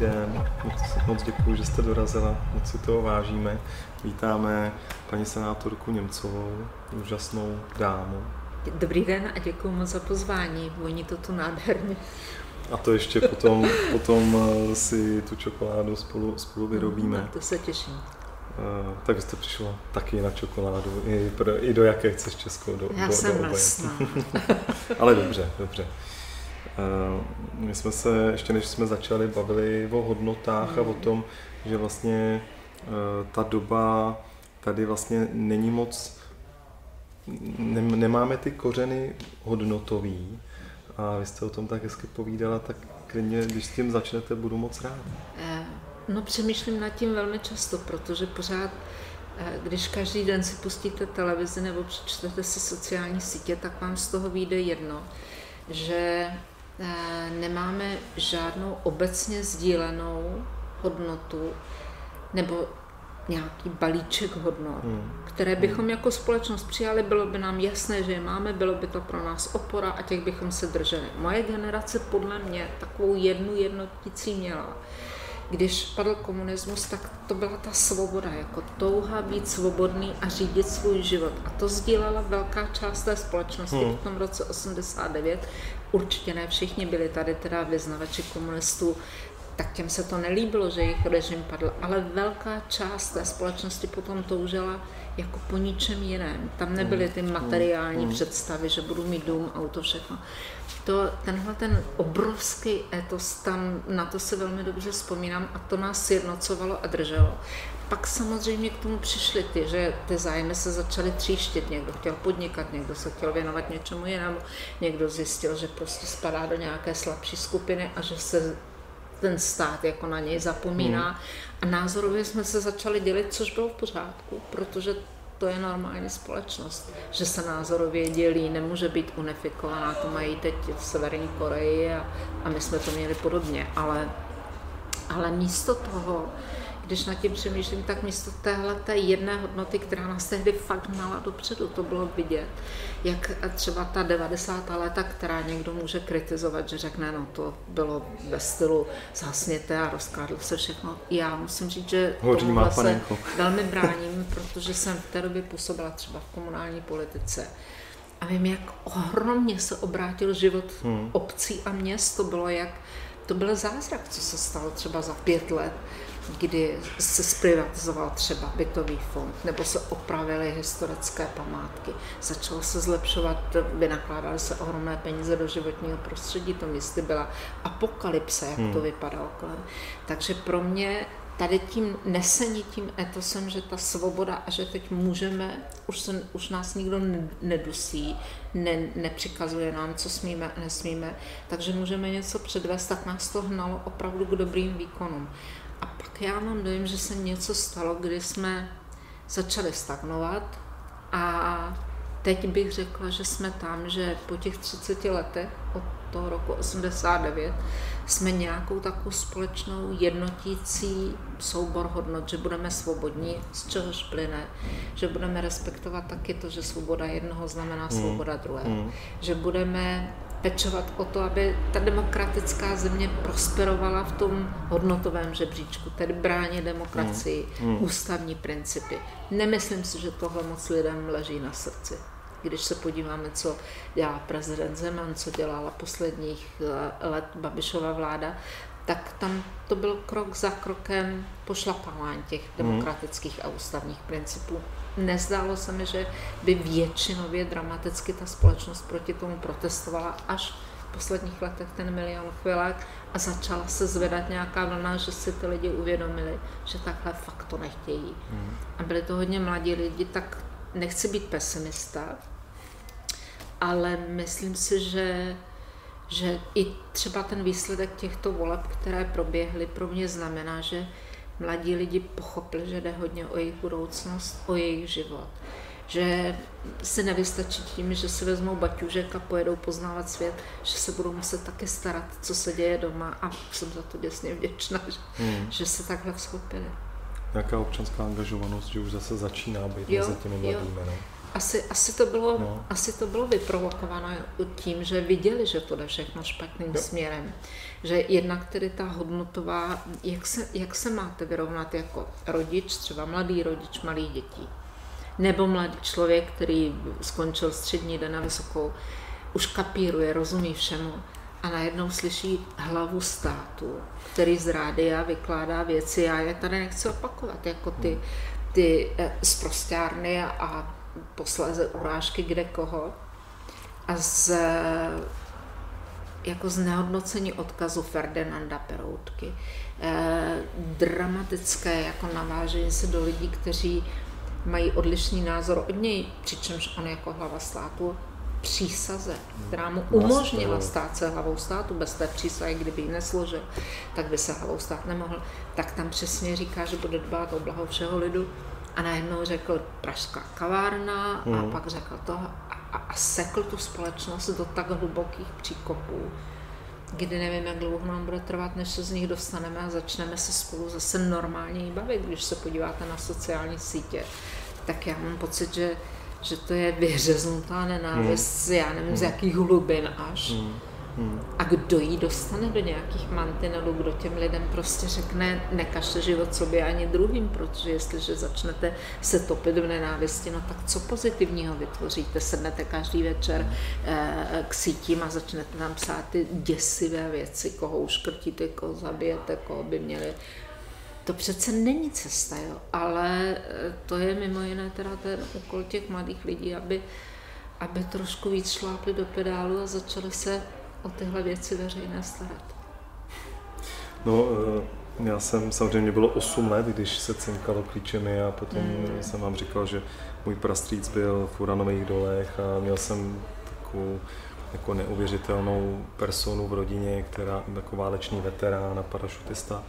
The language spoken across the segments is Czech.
den, moc, moc děkuji, že jste dorazila, moc si toho vážíme. Vítáme paní senátorku Němcovou, úžasnou dámu. Dobrý den a děkuji moc za pozvání, voní to tu nádherně. A to ještě potom, potom eh, si tu čokoládu spolu, spolu vyrobíme. No, to se těším. Uh, tak jste přišla taky na čokoládu, i, pro, i do jaké chceš českou do, Já do, jsem do. Ale dobře, dobře. Uh, my jsme se, ještě než jsme začali, bavili o hodnotách mm. a o tom, že vlastně uh, ta doba tady vlastně není moc, ne, nemáme ty kořeny hodnotový a vy jste o tom tak hezky povídala, tak klidně, když s tím začnete, budu moc rád. Uh, no přemýšlím nad tím velmi často, protože pořád když každý den si pustíte televizi nebo přečtete si sociální sítě, tak vám z toho vyjde jedno, že nemáme žádnou obecně sdílenou hodnotu nebo nějaký balíček hodnot, hmm. které bychom hmm. jako společnost přijali, bylo by nám jasné, že je máme, bylo by to pro nás opora a těch bychom se drželi. Moje generace podle mě takovou jednu jednotící měla. Když padl komunismus, tak to byla ta svoboda, jako touha být svobodný a řídit svůj život. A to sdílela velká část té společnosti hmm. v tom roce 89. Určitě ne všichni byli tady teda vyznavači komunistů, tak těm se to nelíbilo, že jejich režim padl, ale velká část té společnosti potom toužila jako po ničem jiném. Tam nebyly ty hmm. materiální mm. představy, že budu mít dům, auto, všechno. To, tenhle ten obrovský etos, tam na to se velmi dobře vzpomínám a to nás sjednocovalo a drželo. Pak samozřejmě k tomu přišly ty, že ty zájmy se začaly tříštit. Někdo chtěl podnikat, někdo se chtěl věnovat něčemu jinému, někdo zjistil, že prostě spadá do nějaké slabší skupiny a že se ten stát jako na něj zapomíná. Hmm. A názorově jsme se začali dělit, což bylo v pořádku, protože to je normální společnost, že se názorově dělí, nemůže být unifikovaná, to mají teď v Severní Koreji a, a my jsme to měli podobně, ale, ale místo toho, když nad tím přemýšlím, tak místo téhle té jedné hodnoty, která nás tehdy fakt hnala dopředu, to bylo vidět, jak třeba ta 90. léta, která někdo může kritizovat, že řekne, no to bylo ve stylu zasněte a rozkádlo se všechno. Já musím říct, že tomu se velmi bráním, protože jsem v té době působila třeba v komunální politice. A vím, jak ohromně se obrátil život hmm. obcí a měst. To bylo jak, to byl zázrak, co se stalo třeba za pět let kdy se zprivatizoval třeba bytový fond, nebo se opravily historické památky, začalo se zlepšovat, vynakládaly se ohromné peníze do životního prostředí, to místy byla apokalypse, jak hmm. to vypadalo kolem. Takže pro mě tady tím nesení tím etosem, že ta svoboda a že teď můžeme, už, se, už nás nikdo nedusí, ne, nepřikazuje nám, co smíme a nesmíme, takže můžeme něco předvést, tak nás to hnalo opravdu k dobrým výkonům. A pak já mám dojem, že se něco stalo, kdy jsme začali stagnovat. A teď bych řekla, že jsme tam, že po těch 30 letech od toho roku 89 jsme nějakou takovou společnou jednotící soubor hodnot, že budeme svobodní, z čehož plyne, že budeme respektovat taky to, že svoboda jednoho znamená svoboda druhého, mm. že budeme pečovat o to, aby ta demokratická země prosperovala v tom hodnotovém žebříčku, tedy bránit demokracii, mm. Mm. ústavní principy. Nemyslím si, že tohle moc lidem leží na srdci. Když se podíváme, co dělá prezident Zeman, co dělala posledních eh, let Babišova vláda, tak tam to byl krok za krokem pošlapávání těch hmm. demokratických a ústavních principů. Nezdálo se mi, že by většinově dramaticky ta společnost proti tomu protestovala až v posledních letech ten milion chvilek a začala se zvedat nějaká vlna, že si ty lidi uvědomili, že takhle fakt to nechtějí. Hmm. A byli to hodně mladí lidi, tak nechci být pesimista, ale myslím si, že že i třeba ten výsledek těchto voleb, které proběhly, pro mě znamená, že mladí lidi pochopili, že jde hodně o jejich budoucnost, o jejich život. Že si nevystačí tím, že si vezmou baťužek a pojedou poznávat svět, že se budou muset taky starat, co se děje doma a jsem za to děsně vděčná, že, hmm. že se takhle vzchopili. Jaká občanská angažovanost, že už zase začíná být jo, mezi těmi mladými, jo. no? Asi, asi, to bylo, no. asi to bylo vyprovokováno tím, že viděli, že to jde všechno špatným jo. směrem. Že jednak tedy ta hodnotová, jak se, jak se máte vyrovnat jako rodič, třeba mladý rodič malý dětí, nebo mladý člověk, který skončil střední den na vysokou, už kapíruje, rozumí všemu a najednou slyší hlavu státu, který z rádia vykládá věci, já je tady nechci opakovat, jako ty, ty zprostárny a, a posléze urážky kde koho a z, jako z nehodnocení odkazu Ferdinanda Peroutky. E, dramatické jako navážení se do lidí, kteří mají odlišný názor od něj, přičemž on jako hlava státu přísaze, která mu umožnila stát se hlavou státu, bez té přísahy, kdyby ji nesložil, tak by se hlavou stát nemohl, tak tam přesně říká, že bude dbát o blaho všeho lidu a najednou řekl pražská kavárna hmm. a pak řekl to a, a, sekl tu společnost do tak hlubokých příkopů, kdy nevím, jak dlouho nám bude trvat, než se z nich dostaneme a začneme se spolu zase normálně bavit. Když se podíváte na sociální sítě, tak já mám pocit, že, že to je vyřeznutá nenávist, hmm. já nevím, hmm. z jakých hlubin až. Hmm. Hmm. A kdo jí dostane do nějakých mantinelů, kdo těm lidem prostě řekne, nekažte život sobě ani druhým, protože jestliže začnete se topit v nenávisti, no tak co pozitivního vytvoříte? Sednete každý večer eh, k sítím a začnete tam psát ty děsivé věci, koho uškrtíte, koho zabijete, koho by měli to přece není cesta, jo? ale eh, to je mimo jiné teda ten úkol těch mladých lidí, aby, aby trošku víc šlápli do pedálu a začali se o tyhle věci veřejné starat? No, eh, já jsem, samozřejmě bylo 8 let, když se cinkalo klíčemi a potom mm. jsem vám říkal, že můj prastrýc byl v Uranových dolech a měl jsem takovou jako neuvěřitelnou personu v rodině, která jako válečný veterán a parašutista.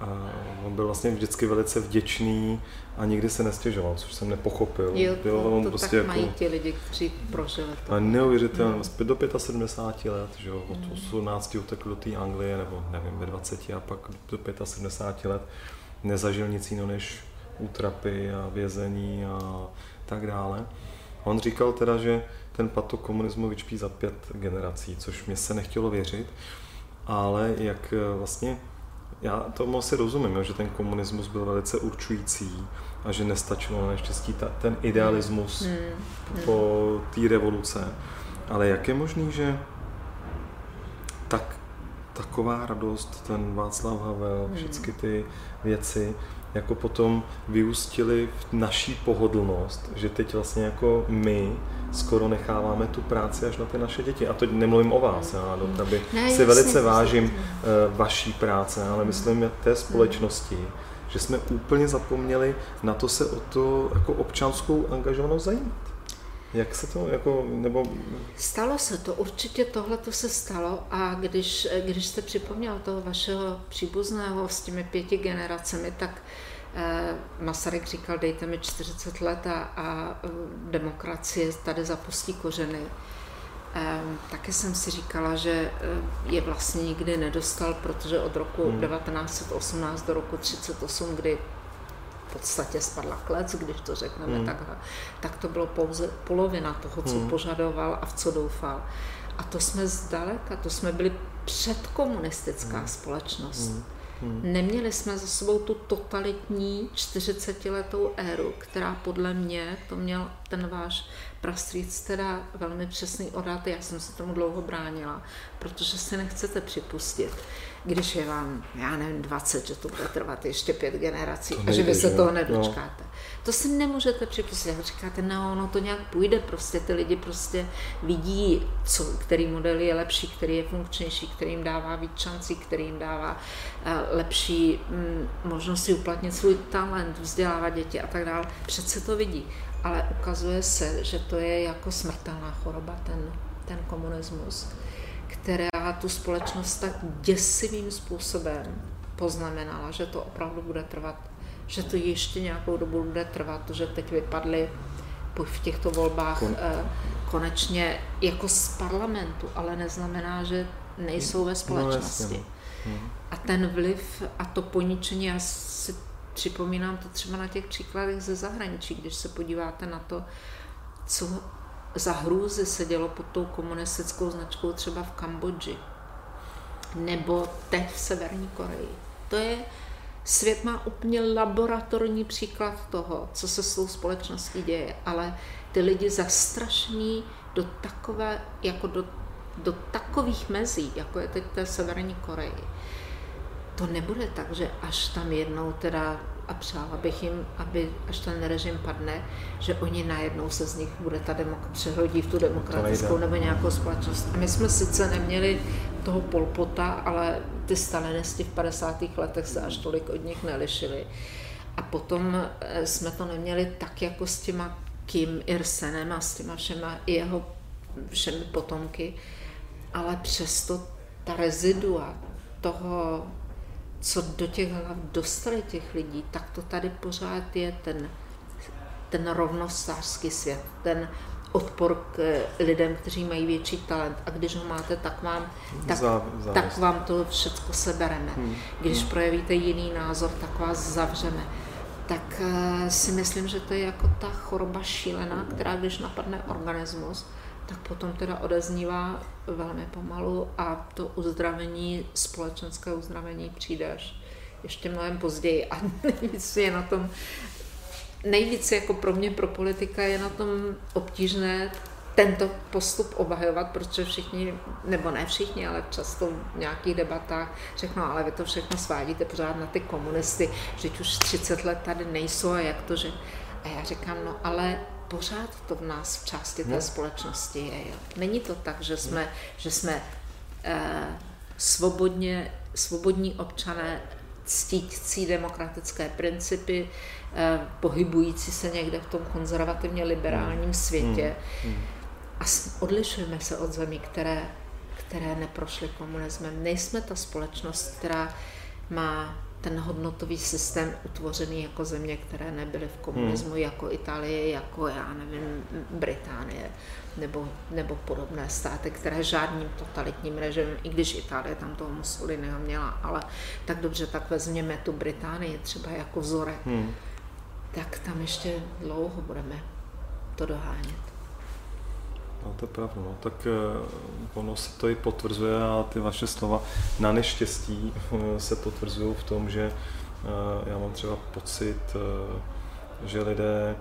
A on byl vlastně vždycky velice vděčný a nikdy se nestěžoval, což jsem nepochopil. Jo, to, jo, on to prostě tak jako, mají ti lidi, kteří prožili to. A neuvěřitelně, mm. do 75 let, že jo, od 18 hmm. utekl do té Anglie, nebo nevím, ve 20 a pak do 75 let nezažil nic jiného než útrapy a vězení a tak dále. A on říkal teda, že ten pato komunismu vyčpí za pět generací, což mě se nechtělo věřit, ale jak vlastně já tomu asi rozumím, jo, že ten komunismus byl velice určující a že nestačilo na neštěstí ta, ten idealismus hmm. hmm. po té revoluce. Ale jak je možný, že tak, taková radost, ten Václav Havel, hmm. všechny ty věci, jako potom vyústili v naší pohodlnost, že teď vlastně jako my skoro necháváme tu práci až na ty naše děti. A to nemluvím o vás, já do ne, si velice vážím uh, vaší práce, ale myslím té společnosti, že jsme úplně zapomněli na to se o to jako občanskou angažovanost zajímat. Jak se to, jako, nebo... Stalo se to, určitě tohle to se stalo a když, když jste připomněl toho vašeho příbuzného s těmi pěti generacemi, tak Eh, Masaryk říkal, dejte mi 40 let a, a eh, demokracie tady zapustí kořeny. Eh, taky jsem si říkala, že je vlastně nikdy nedostal, protože od roku hmm. 1918 do roku 1938, kdy v podstatě spadla klec, když to řekneme hmm. takhle, tak to bylo pouze polovina toho, co hmm. požadoval a v co doufal. A to jsme zdaleka, to jsme byli předkomunistická hmm. společnost. Hmm. Hmm. Neměli jsme za sebou tu totalitní 40-letou éru, která podle mě, to měl ten váš prastrýc teda velmi přesný odhad, já jsem se tomu dlouho bránila, protože si nechcete připustit, když je vám, já nevím, 20, že to bude trvat ještě pět generací to nejde, a že vy se toho nedočkáte. No. To si nemůžete připustit. Říkáte, no, ono to nějak půjde, prostě ty lidi prostě vidí, co, který model je lepší, který je funkčnější, který jim dává víc šancí, který jim dává uh, lepší mm, možnosti uplatnit svůj talent, vzdělávat děti a tak dále. Přece to vidí. Ale ukazuje se, že to je jako smrtelná choroba, ten, ten komunismus která tu společnost tak děsivým způsobem poznamenala, že to opravdu bude trvat, že to ještě nějakou dobu bude trvat, že teď vypadly v těchto volbách Kon... Eh, konečně jako z parlamentu, ale neznamená, že nejsou ve no, společnosti. No, A ten vliv a to poničení, já si připomínám to třeba na těch příkladech ze zahraničí, když se podíváte na to, co za hrůzy se dělo pod tou komunistickou značkou třeba v Kambodži. Nebo teď v Severní Koreji. To je, svět má úplně laboratorní příklad toho, co se s tou společností děje, ale ty lidi zastrašení do takové, jako do, do takových mezí, jako je teď té Severní Koreji, to nebude tak, že až tam jednou teda a přála bych jim, aby až ten režim padne, že oni najednou se z nich bude ta demok- přehodí v tu demokratickou nebo nějakou společnost. A my jsme sice neměli toho Polpota, ale ty stalinisti v 50. letech se až tolik od nich nelišili. A potom eh, jsme to neměli tak jako s těma Kim Irsenem a s těma všema jeho všemi potomky, ale přesto ta rezidua toho co do těch hlav dostali těch lidí, tak to tady pořád je ten, ten rovnostářský svět, ten odpor k lidem, kteří mají větší talent a když ho máte, tak vám, tak, tak vám to všechno sebereme. Hmm. Když hmm. projevíte jiný názor, tak vás zavřeme. Tak uh, si myslím, že to je jako ta choroba šílená, která když napadne organismus, tak potom teda odeznívá velmi pomalu a to uzdravení, společenské uzdravení přijde až ještě mnohem později. A nejvíc je na tom, nejvíc jako pro mě, pro politika je na tom obtížné tento postup obhajovat, protože všichni, nebo ne všichni, ale často v nějakých debatách řeknou, ale vy to všechno svádíte pořád na ty komunisty, že už 30 let tady nejsou a jak to, že... A já říkám, no ale pořád to v nás v části té no. společnosti je. Jo. Není to tak, že jsme, že jsme eh, svobodně, svobodní občané ctící demokratické principy, eh, pohybující se někde v tom konzervativně liberálním hmm. světě. Hmm. Hmm. A odlišujeme se od zemí, které, které neprošly komunismem. Nejsme ta společnost, která má ten hodnotový systém utvořený jako země, které nebyly v komunismu, hmm. jako Itálie, jako já nevím, Británie nebo, nebo podobné státy, které žádným totalitním režimem, i když Itálie tam toho Mussoliniho měla, ale tak dobře, tak vezměme tu Británii třeba jako vzorek, hmm. tak tam ještě dlouho budeme to dohánět. To je pravda, no. tak uh, ono se to i potvrzuje a ty vaše slova na neštěstí uh, se potvrzují v tom, že uh, já mám třeba pocit, že lidé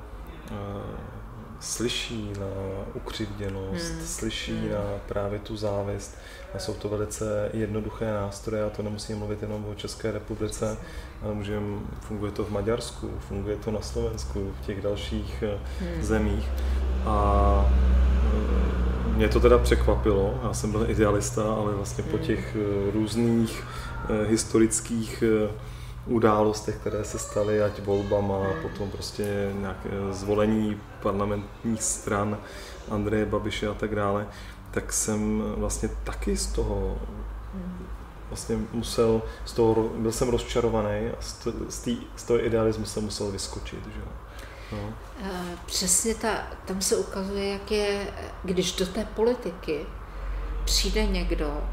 slyší na ukřivděnost, hmm. slyší hmm. na právě tu závist a jsou to velice jednoduché nástroje a to nemusíme mluvit jenom o České republice, ale můžeme, funguje to v Maďarsku, funguje to na Slovensku, v těch dalších hmm. zemích a mě to teda překvapilo, já jsem byl idealista, ale vlastně po těch eh, různých eh, historických eh, událostech, které se staly, ať volbama, potom prostě nějaké zvolení parlamentních stran Andreje Babiše a tak dále, tak jsem vlastně taky z toho vlastně musel, z toho, byl jsem rozčarovaný a z, z, z toho idealismu jsem musel vyskočit. Že? No. Přesně ta, tam se ukazuje, jak je, když do té politiky přijde někdo,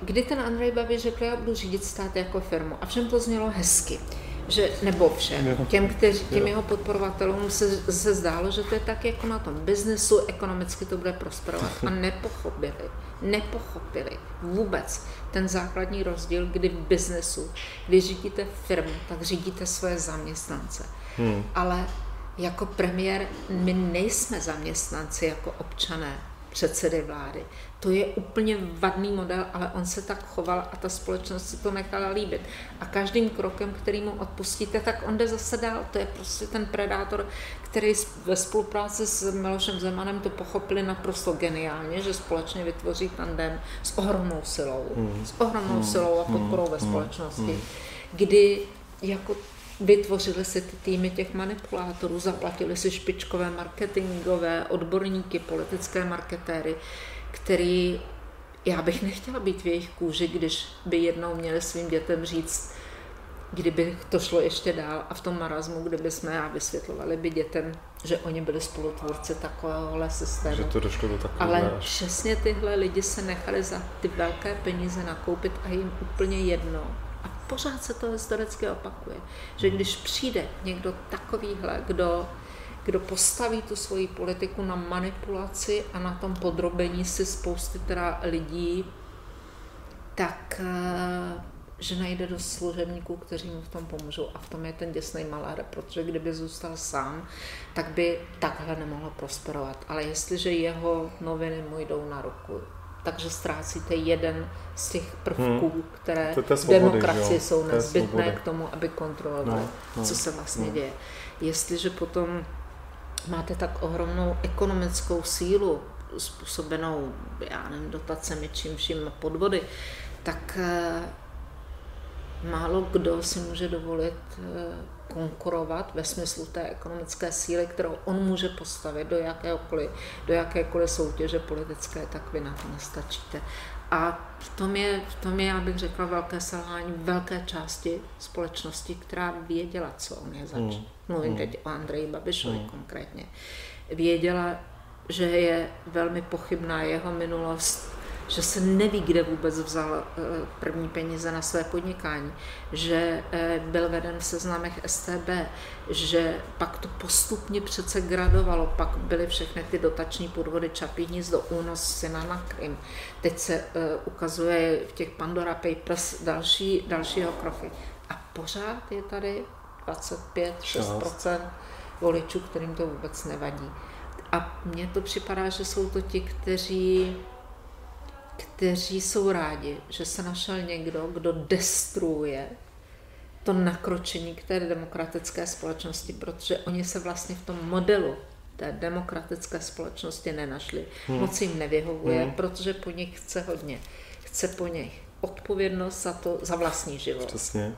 kdy ten Andrej Babiš řekl, já budu řídit stát jako firmu. A všem to znělo hezky. Že, nebo všem, těm, kteří, těm jeho podporovatelům se, se zdálo, že to je tak jako na tom biznesu, ekonomicky to bude prosperovat. A nepochopili, nepochopili vůbec ten základní rozdíl, kdy v biznesu, když řídíte firmu, tak řídíte svoje zaměstnance. Hmm. Ale jako premiér my nejsme zaměstnanci jako občané předsedy vlády. To je úplně vadný model, ale on se tak choval a ta společnost si to nechala líbit. A každým krokem, který mu odpustíte, tak on jde zase dál. To je prostě ten predátor, který ve spolupráci s Milošem Zemanem to pochopili naprosto geniálně, že společně vytvoří tandem s ohromnou silou. Hmm. S ohromnou hmm. silou a podporou hmm. ve společnosti. Hmm. Kdy jako Vytvořili si ty týmy těch manipulátorů, zaplatili si špičkové marketingové odborníky, politické marketéry, který já bych nechtěla být v jejich kůži, když by jednou měli svým dětem říct, kdyby to šlo ještě dál a v tom marazmu, kdyby jsme já vysvětlovali by dětem, že oni byli spolutvůrci takovéhohle systému. Že to došlo do takové Ale přesně tyhle lidi se nechali za ty velké peníze nakoupit a jim úplně jedno, pořád se to historicky opakuje, že když přijde někdo takovýhle, kdo kdo postaví tu svoji politiku na manipulaci a na tom podrobení si spousty teda lidí, tak eh, že najde dost služebníků, kteří mu v tom pomůžou a v tom je ten děsný malér, protože kdyby zůstal sám, tak by takhle nemohlo prosperovat. Ale jestliže jeho noviny mu jdou na ruku, takže ztrácíte jeden z těch prvků, hmm. které v demokracii jsou nezbytné k tomu, aby kontrolovali, no, no, co se vlastně no. děje. Jestliže potom máte tak ohromnou ekonomickou sílu, způsobenou, já nevím, dotacemi, čím vším podvody, tak eh, málo kdo si může dovolit eh, konkurovat ve smyslu té ekonomické síly, kterou on může postavit do, jakékoliv, do jakékoliv soutěže politické, tak vy na to nestačíte. A v tom je, v tom je, já bych řekla, velké selhání velké části společnosti, která věděla, co on je zač. Mm. Mluvím mm. teď o Andreji Babišovi mm. konkrétně. Věděla, že je velmi pochybná jeho minulost, že se neví, kde vůbec vzal eh, první peníze na své podnikání, že eh, byl veden v seznamech STB, že pak to postupně přece gradovalo, pak byly všechny ty dotační podvody Čapí hnízdo, únos syna na Krym. Teď se eh, ukazuje v těch Pandora Papers další, dalšího kroky. A pořád je tady 25-6% voličů, kterým to vůbec nevadí. A mně to připadá, že jsou to ti, kteří kteří jsou rádi, že se našel někdo, kdo destruuje to nakročení k té demokratické společnosti, protože oni se vlastně v tom modelu té demokratické společnosti nenašli. Hmm. Moc jim nevyhovuje, hmm. protože po nich chce hodně. Chce po nich odpovědnost za to, za vlastní život. Přesně.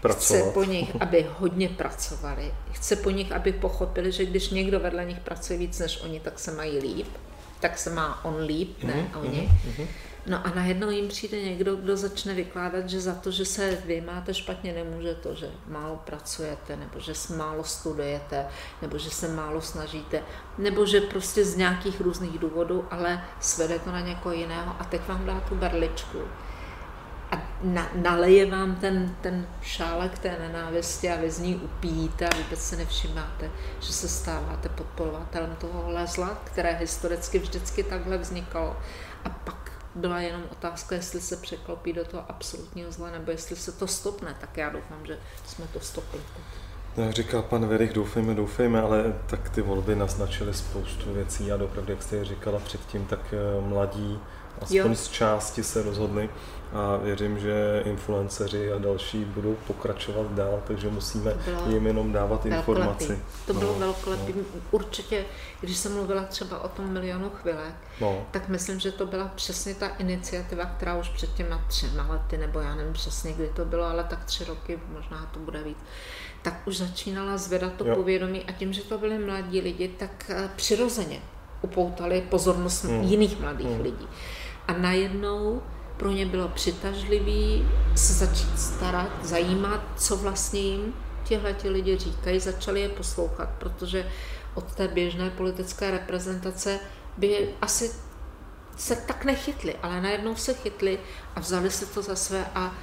Pracovat. Chce po nich, aby hodně pracovali. Chce po nich, aby pochopili, že když někdo vedle nich pracuje víc než oni, tak se mají líp tak se má on líp, ne mm-hmm, oni. Mm-hmm. No a najednou jim přijde někdo, kdo začne vykládat, že za to, že se vy máte špatně, nemůže to, že málo pracujete, nebo že málo studujete, nebo že se málo snažíte, nebo že prostě z nějakých různých důvodů, ale svede to na někoho jiného a teď vám dá tu berličku a na, naleje vám ten, ten šálek té nenávisti a vy z ní upíjíte a vůbec se nevšimáte, že se stáváte podporovatelem toho zla, které historicky vždycky takhle vznikalo. A pak byla jenom otázka, jestli se překlopí do toho absolutního zla, nebo jestli se to stopne, tak já doufám, že jsme to stopli. Jak říká pan Verich, doufejme, doufejme, ale tak ty volby naznačily spoustu věcí a opravdu, jak jste říkala předtím, tak eh, mladí aspoň jo. z části se rozhodli a věřím, že influenceři a další budou pokračovat dál, takže musíme jim jenom dávat informaci. To bylo no, velkolepý. No. Určitě, když jsem mluvila třeba o tom milionu chvilek, no. tak myslím, že to byla přesně ta iniciativa, která už před těma třema lety, nebo já nevím přesně, kdy to bylo, ale tak tři roky, možná to bude víc, tak už začínala zvedat to jo. povědomí a tím, že to byli mladí lidi, tak eh, přirozeně upoutali pozornost hmm. jiných mladých hmm. lidí. A najednou pro ně bylo přitažlivý se začít starat, zajímat, co vlastně jim těhle ti lidi říkají, začali je poslouchat, protože od té běžné politické reprezentace by asi se tak nechytli, ale najednou se chytli a vzali si to za své a,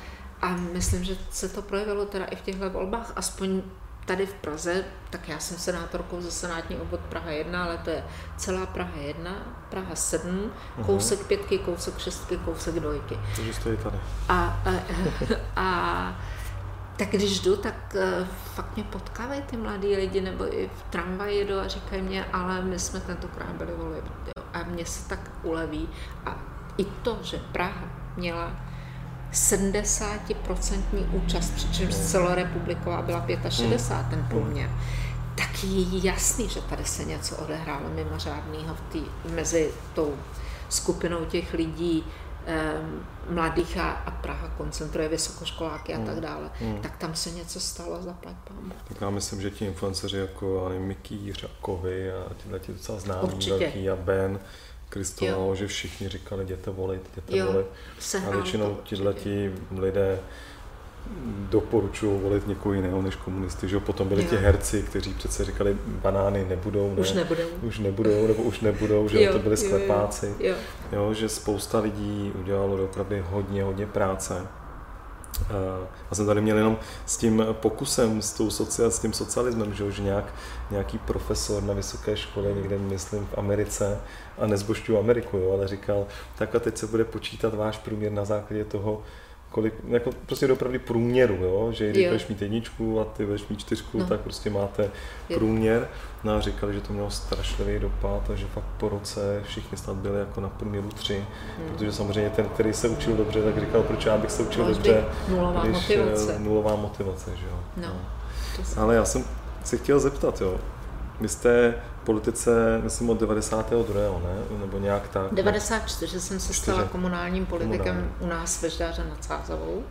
a myslím, že se to projevilo teda i v těchto volbách, aspoň tady v Praze, tak já jsem senátorkou za senátní obvod Praha 1, ale to je celá Praha 1, Praha 7, uh-huh. kousek pětky, kousek šestky, kousek dvojky. Takže stojí tady. A, a, a tak když jdu, tak uh, fakt mě potkávají ty mladí lidi, nebo i v tramvaji jedu a říkají mě, ale my jsme tentokrát byli volit. A mně se tak uleví. A i to, že Praha měla 70% účast, přičemž celorepubliková byla 65, ten průměr, tak je jasný, že tady se něco odehrálo mimořádného v tý, mezi tou skupinou těch lidí, um, mladých a, a Praha koncentruje vysokoškoláky a hmm. tak dále, hmm. tak tam se něco stalo, zaplať pámu. Tak já myslím, že ti influenceři jako Mikýř a Kovy a tyhle ti docela známí, velký a Ben, Kristovalo, že všichni říkali, jděte volit, jděte jo, volit. A většinou ti lidé doporučují volit někoho jiného než komunisty, že potom byli jo. ti herci, kteří přece říkali, banány nebudou, ne, už nebudou, už nebudou, nebo už nebudou, že jo, to byli sklepáci, jo, jo. jo, že spousta lidí udělalo opravdu hodně, hodně práce já jsem tady měl jenom s tím pokusem, s, tou socia, s tím socialismem, že, že nějak, nějaký profesor na vysoké škole někde, myslím, v Americe, a nezbošťuju Ameriku, jo, ale říkal, tak a teď se bude počítat váš průměr na základě toho, kolik, jako prostě dopravdy průměru, jo? že když budeš mít jedničku a ty budeš mít čtyřku, no. tak prostě máte průměr. No a říkali, že to mělo strašlivý dopad, takže fakt po roce všichni snad byli jako na průměru tři, hmm. protože samozřejmě ten, který se učil dobře, tak říkal, proč já bych se učil no, dobře, nulová když motivace. nulová motivace, že jo. No. no. Ale já jsem se chtěl zeptat, jo, vy jste politice, myslím, od 92. ne? Nebo nějak tak? 94 jsem se stala komunálním politikem Komunální. u nás ve Ždáře nad Sázavou.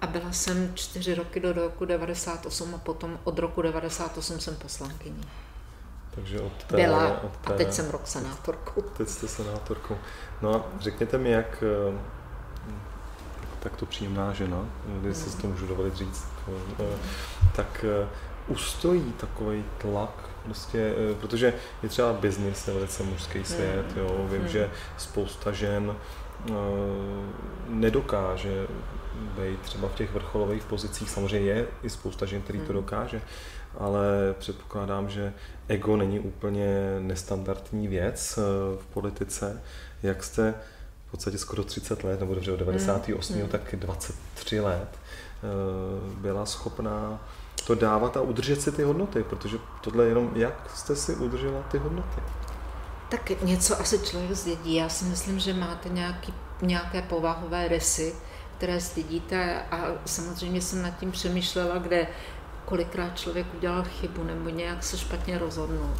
A byla jsem čtyři roky do roku 98 a potom od roku 98 jsem poslankyní. Takže od té, Byla od té, a teď jsem rok senátorkou. Teď jste senátorkou. No a řekněte mi, jak eh, tak to příjemná žena, když si to můžu dovolit říct, eh, tak eh, ustojí takový tlak prostě, eh, protože je třeba biznis, je velice mužský svět, hmm. jo, vím, hmm. že spousta žen uh, nedokáže být třeba v těch vrcholových pozicích, samozřejmě je i spousta žen, který to hmm. dokáže, ale předpokládám, že ego není úplně nestandardní věc uh, v politice. Jak jste v podstatě skoro 30 let, nebo dobře od 98. Hmm. tak 23 let, byla schopná to dávat a udržet si ty hodnoty, protože tohle je jenom, jak jste si udržela ty hodnoty? Tak něco asi člověk zdědí. Já si myslím, že máte nějaký, nějaké povahové rysy, které zdědíte a samozřejmě jsem nad tím přemýšlela, kde kolikrát člověk udělal chybu nebo nějak se špatně rozhodnul.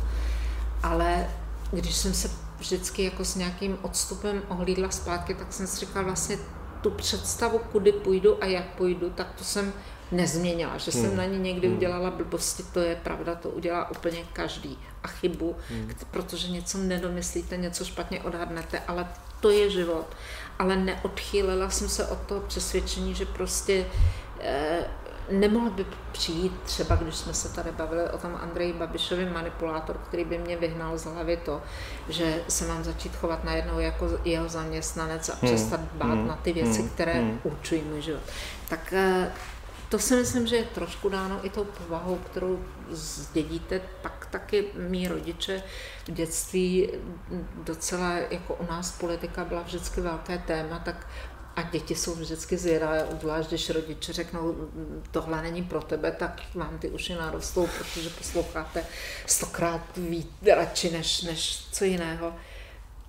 Ale když jsem se vždycky jako s nějakým odstupem ohlídla zpátky, tak jsem si říkala vlastně tu představu, kudy půjdu a jak půjdu, tak to jsem nezměnila, že jsem hmm. na ní někdy hmm. udělala blbosti, to je pravda, to udělá úplně každý a chybu, hmm. protože něco nedomyslíte, něco špatně odhadnete, ale to je život. Ale neodchýlila jsem se od toho přesvědčení, že prostě eh, nemohl by přijít třeba, když jsme se tady bavili o tom Andreji Babišovi manipulátor, který by mě vyhnal z hlavy to, že se mám začít chovat najednou jako jeho zaměstnanec a hmm. přestat dbát hmm. na ty věci, hmm. které hmm. určují můj život. Tak eh, to si myslím, že je trošku dáno i tou povahou, kterou zdědíte. Pak taky mý rodiče v dětství docela, jako u nás politika byla vždycky velké téma, tak a děti jsou vždycky zvědavé, obzvlášť když rodiče řeknou, tohle není pro tebe, tak vám ty uši narostou, protože posloucháte stokrát víc radši než, než co jiného.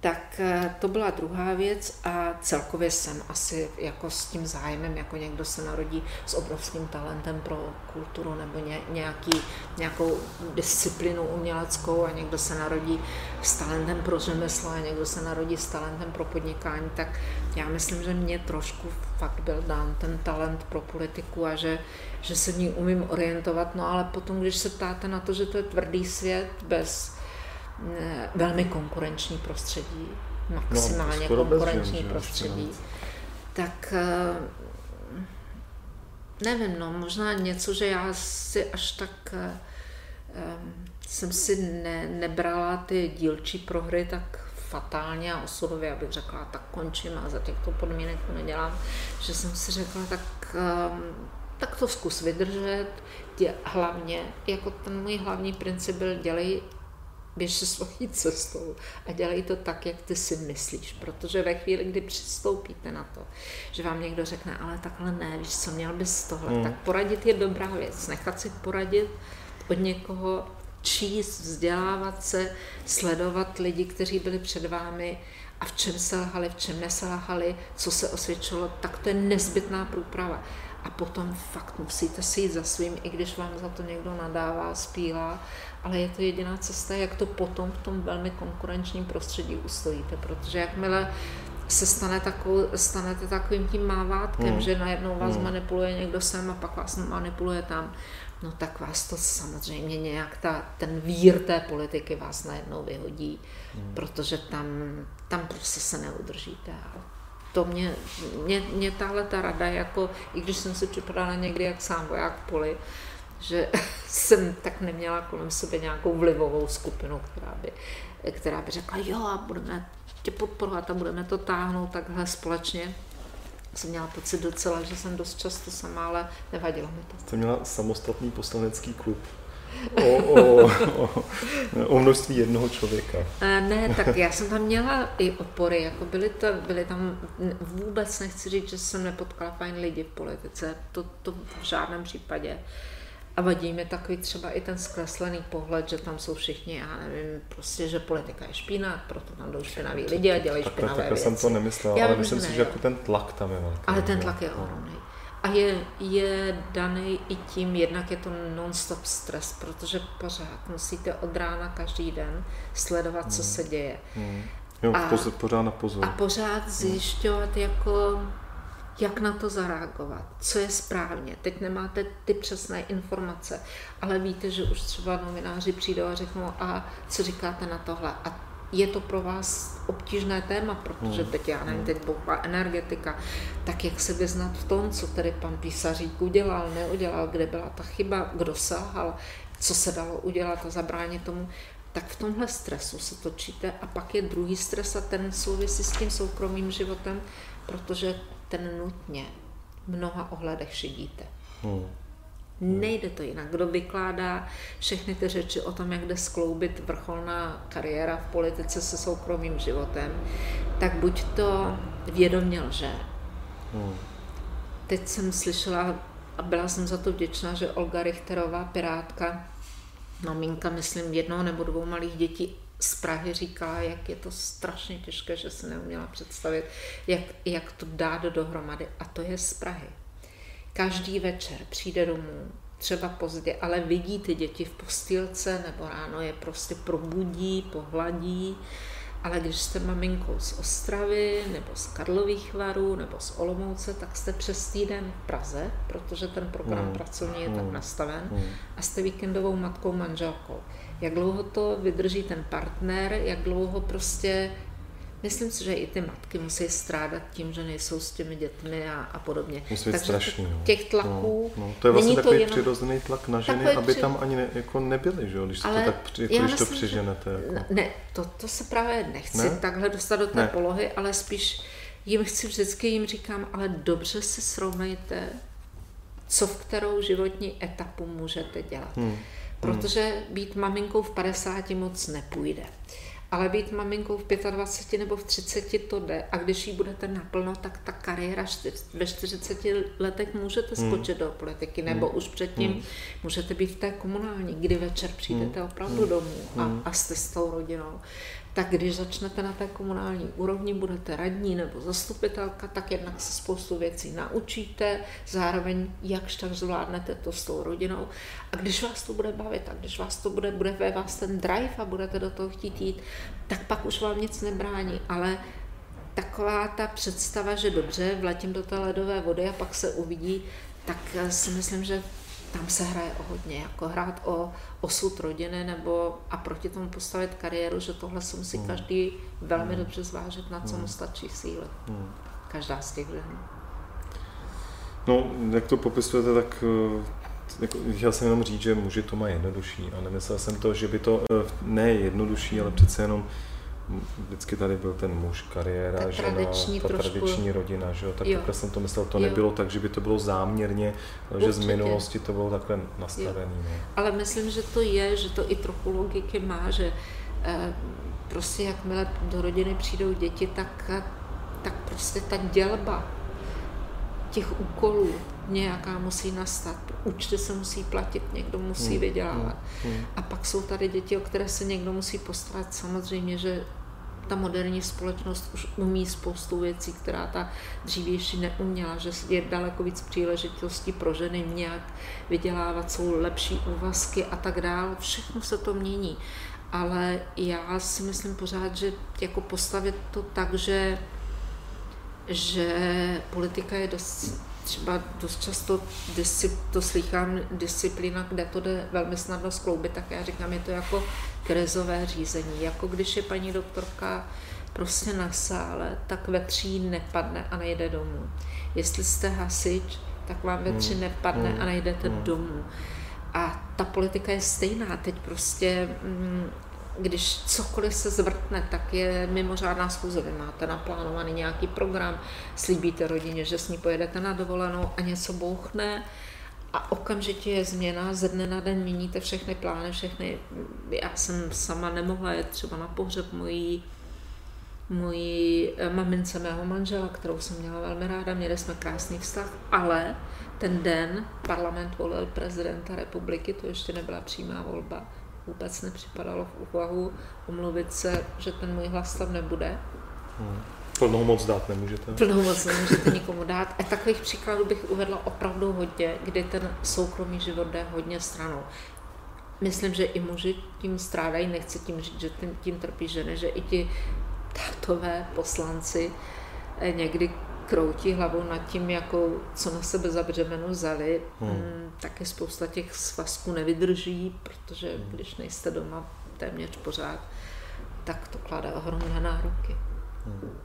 Tak eh, to byla druhá věc a celkově jsem asi jako s tím zájmem, jako někdo se narodí s obrovským talentem pro kulturu nebo ně, nějaký, nějakou disciplinu uměleckou a někdo se narodí s talentem pro řemeslo a někdo se narodí s talentem pro podnikání, tak já myslím, že mě trošku fakt byl dán ten talent pro politiku a že, že se v ní umím orientovat, no ale potom, když se ptáte na to, že to je tvrdý svět bez velmi konkurenční prostředí, maximálně no, konkurenční bezvěm, prostředí, tak eh, nevím, no, možná něco, že já si až tak um, jsem si ne, nebrala ty dílčí prohry tak fatálně a osudově, abych řekla, tak končím a za těchto podmínek to nedělám, že jsem si řekla, tak, um, tak to zkus vydržet, tě, hlavně, jako ten můj hlavní princip byl, dělej běž se svojí cestou a dělej to tak, jak ty si myslíš, protože ve chvíli, kdy přistoupíte na to, že vám někdo řekne, ale takhle ne, víš co, měl bys tohle, hmm. tak poradit je dobrá věc, nechat si poradit od někoho, číst, vzdělávat se, sledovat lidi, kteří byli před vámi a v čem se lhali, v čem neselhali, co se osvědčilo, tak to je nezbytná průprava. A potom fakt musíte si jít za svým, i když vám za to někdo nadává, spílá ale je to jediná cesta, jak to potom v tom velmi konkurenčním prostředí ustojíte, protože jakmile se stane takovou, stanete takovým tím mávátkem, mm. že najednou vás mm. manipuluje někdo sem a pak vás manipuluje tam, no tak vás to samozřejmě nějak ta, ten vír té politiky vás najednou vyhodí, mm. protože tam, tam prostě se neudržíte. A to mě, mě, mě tahle ta rada, jako, i když jsem si připadala někdy jak sám voják v poli, že jsem tak neměla kolem sebe nějakou vlivovou skupinu, která by, která by řekla, jo a budeme tě podporovat a budeme to táhnout takhle společně. jsem měla pocit docela, že jsem dost často sama, ale nevadilo mi to. Jste měla samostatný poslanecký klub o, o, o, o množství jednoho člověka. E, ne, tak já jsem tam měla i opory, jako byly, to, byly tam, vůbec nechci říct, že jsem nepotkala fajn lidi v politice, to, to v žádném případě. A vadí mi takový třeba i ten zkreslený pohled, že tam jsou všichni, já nevím, prostě, že politika je špína, proto tam jdou špinaví lidi a dělají špinavé tak, věci. jsem to nemyslel, já ale myslím si, že jako ten tlak tam je velký. Ale ten tlak je ohromný. A je, je daný i tím, jednak je to non-stop stres, protože pořád musíte od rána každý den sledovat, hmm. co se děje. Hmm. Jo, a, pořád na pozor. A pořád zjišťovat, jako, jak na to zareagovat, co je správně. Teď nemáte ty přesné informace, ale víte, že už třeba novináři přijdou a řeknou, a co říkáte na tohle? A je to pro vás obtížné téma, protože hmm. teď, já nevím, hmm. teď bouchla energetika, tak jak se vyznat v tom, co tedy pan písařík udělal, neudělal, kde byla ta chyba, kdo sáhal, co se dalo udělat a zabránit tomu, tak v tomhle stresu se točíte a pak je druhý stres a ten souvisí s tím soukromým životem, protože ten nutně v mnoha ohledech šidíte. Hmm. Nejde to jinak. Kdo vykládá všechny ty řeči o tom, jak jde skloubit vrcholná kariéra v politice se soukromým životem, tak buď to vědomě lže. Hmm. Teď jsem slyšela a byla jsem za to vděčná, že Olga Richterová, pirátka, maminka, myslím, jednoho nebo dvou malých dětí z Prahy říkala, jak je to strašně těžké, že se neuměla představit, jak, jak to dát dohromady. A to je z Prahy. Každý večer přijde domů, třeba pozdě, ale vidí ty děti v postýlce nebo ráno je prostě probudí, pohladí, ale když jste maminkou z Ostravy, nebo z Karlových varů, nebo z Olomouce, tak jste přes týden v Praze, protože ten program mm. pracovní je mm. tak hmm. nastaven, mm. a jste víkendovou matkou, manželkou. Jak dlouho to vydrží ten partner, jak dlouho prostě Myslím si, že i ty matky musí strádat tím, že nejsou s těmi dětmi a, a podobně. Musí být Takže strašný. No. Těch tlaků. No, no. To je vlastně takový jenom... přirozený tlak na ženy, aby při... tam ani ne, jako nebyly, že? když, Ale to tak, jako, když myslím, to přiženete. Jako. Ne, to, to se právě nechci ne? takhle dostat do té ne. polohy, ale spíš jim chci vždycky jim říkám, ale dobře si srovnejte, co v kterou životní etapu můžete dělat. Hmm. Protože být maminkou v 50 moc nepůjde. Ale být maminkou v 25 nebo v 30 to jde. A když jí budete naplno, tak ta kariéra ve 40 letech můžete hmm. skočit hmm. do politiky. Nebo hmm. už předtím hmm. můžete být v té komunální, kdy večer přijdete hmm. opravdu hmm. domů a, hmm. a jste s tou rodinou tak když začnete na té komunální úrovni, budete radní nebo zastupitelka, tak jednak se spoustu věcí naučíte, zároveň jakž tak zvládnete to s tou rodinou. A když vás to bude bavit a když vás to bude, bude ve vás ten drive a budete do toho chtít jít, tak pak už vám nic nebrání. Ale taková ta představa, že dobře, vletím do té ledové vody a pak se uvidí, tak si myslím, že tam se hraje o hodně, jako hrát o osud rodiny nebo a proti tomu postavit kariéru, že tohle se musí hmm. každý velmi hmm. dobře zvážit, na co mu hmm. stačí síly. Hmm. Každá z těch žen. No, jak to popisujete, tak eh, jako, chtěl jsem jenom říct, že muži to mají jednodušší a nemyslel jsem to, že by to eh, ne jednodušší, ale přece jenom vždycky tady byl ten muž, kariéra, ta žena, tradiční ta trošku... tradiční rodina, že jo? tak jo. takhle jsem to myslel, to jo. nebylo tak, že by to bylo záměrně, Určitě. že z minulosti to bylo takhle nastavené. No. Ale myslím, že to je, že to i trochu logiky má, že eh, prostě jakmile do rodiny přijdou děti, tak, tak prostě ta dělba těch úkolů nějaká musí nastat. Účty se musí platit, někdo musí hmm. vydělávat. Hmm. hmm. A pak jsou tady děti, o které se někdo musí postarat. Samozřejmě, že ta moderní společnost už umí spoustu věcí, která ta dřívější neuměla, že je daleko víc příležitostí pro ženy nějak vydělávat, jsou lepší úvazky a tak dále. Všechno se to mění. Ale já si myslím pořád, že jako postavit to tak, že, že politika je dost třeba dost často to slychám disciplína, kde to jde velmi snadno skloubit, tak já říkám, je to jako krizové řízení. Jako když je paní doktorka prostě na sále, tak ve tří nepadne a nejde domů. Jestli jste hasič, tak vám ve tři hmm. nepadne a hmm. nejdete hmm. domů. A ta politika je stejná. Teď prostě mm, když cokoliv se zvrtne, tak je mimořádná schůze. Vy máte naplánovaný nějaký program, slíbíte rodině, že s ní pojedete na dovolenou a něco bouchne a okamžitě je změna, ze dne na den měníte všechny plány, všechny. Já jsem sama nemohla jet třeba na pohřeb mojí mojí eh, mamince mého manžela, kterou jsem měla velmi ráda, měli jsme krásný vztah, ale ten den parlament volil prezidenta republiky, to ještě nebyla přímá volba, vůbec nepřipadalo v úvahu umluvit se, že ten můj hlas tam nebude. Hmm. Plnou moc dát nemůžete. Plnou moc nemůžete nikomu dát. A takových příkladů bych uvedla opravdu hodně, kdy ten soukromý život jde hodně stranou. Myslím, že i muži tím strádají, nechci tím říct, že tím, tím trpí ženy, že i ti tátové poslanci eh, někdy kroutí hlavou nad tím, jako, co na sebe za břemeno vzali, hmm. Mm, taky spousta těch svazků nevydrží, protože hmm. když nejste doma téměř pořád, tak to kládá ohromné nároky. Hmm.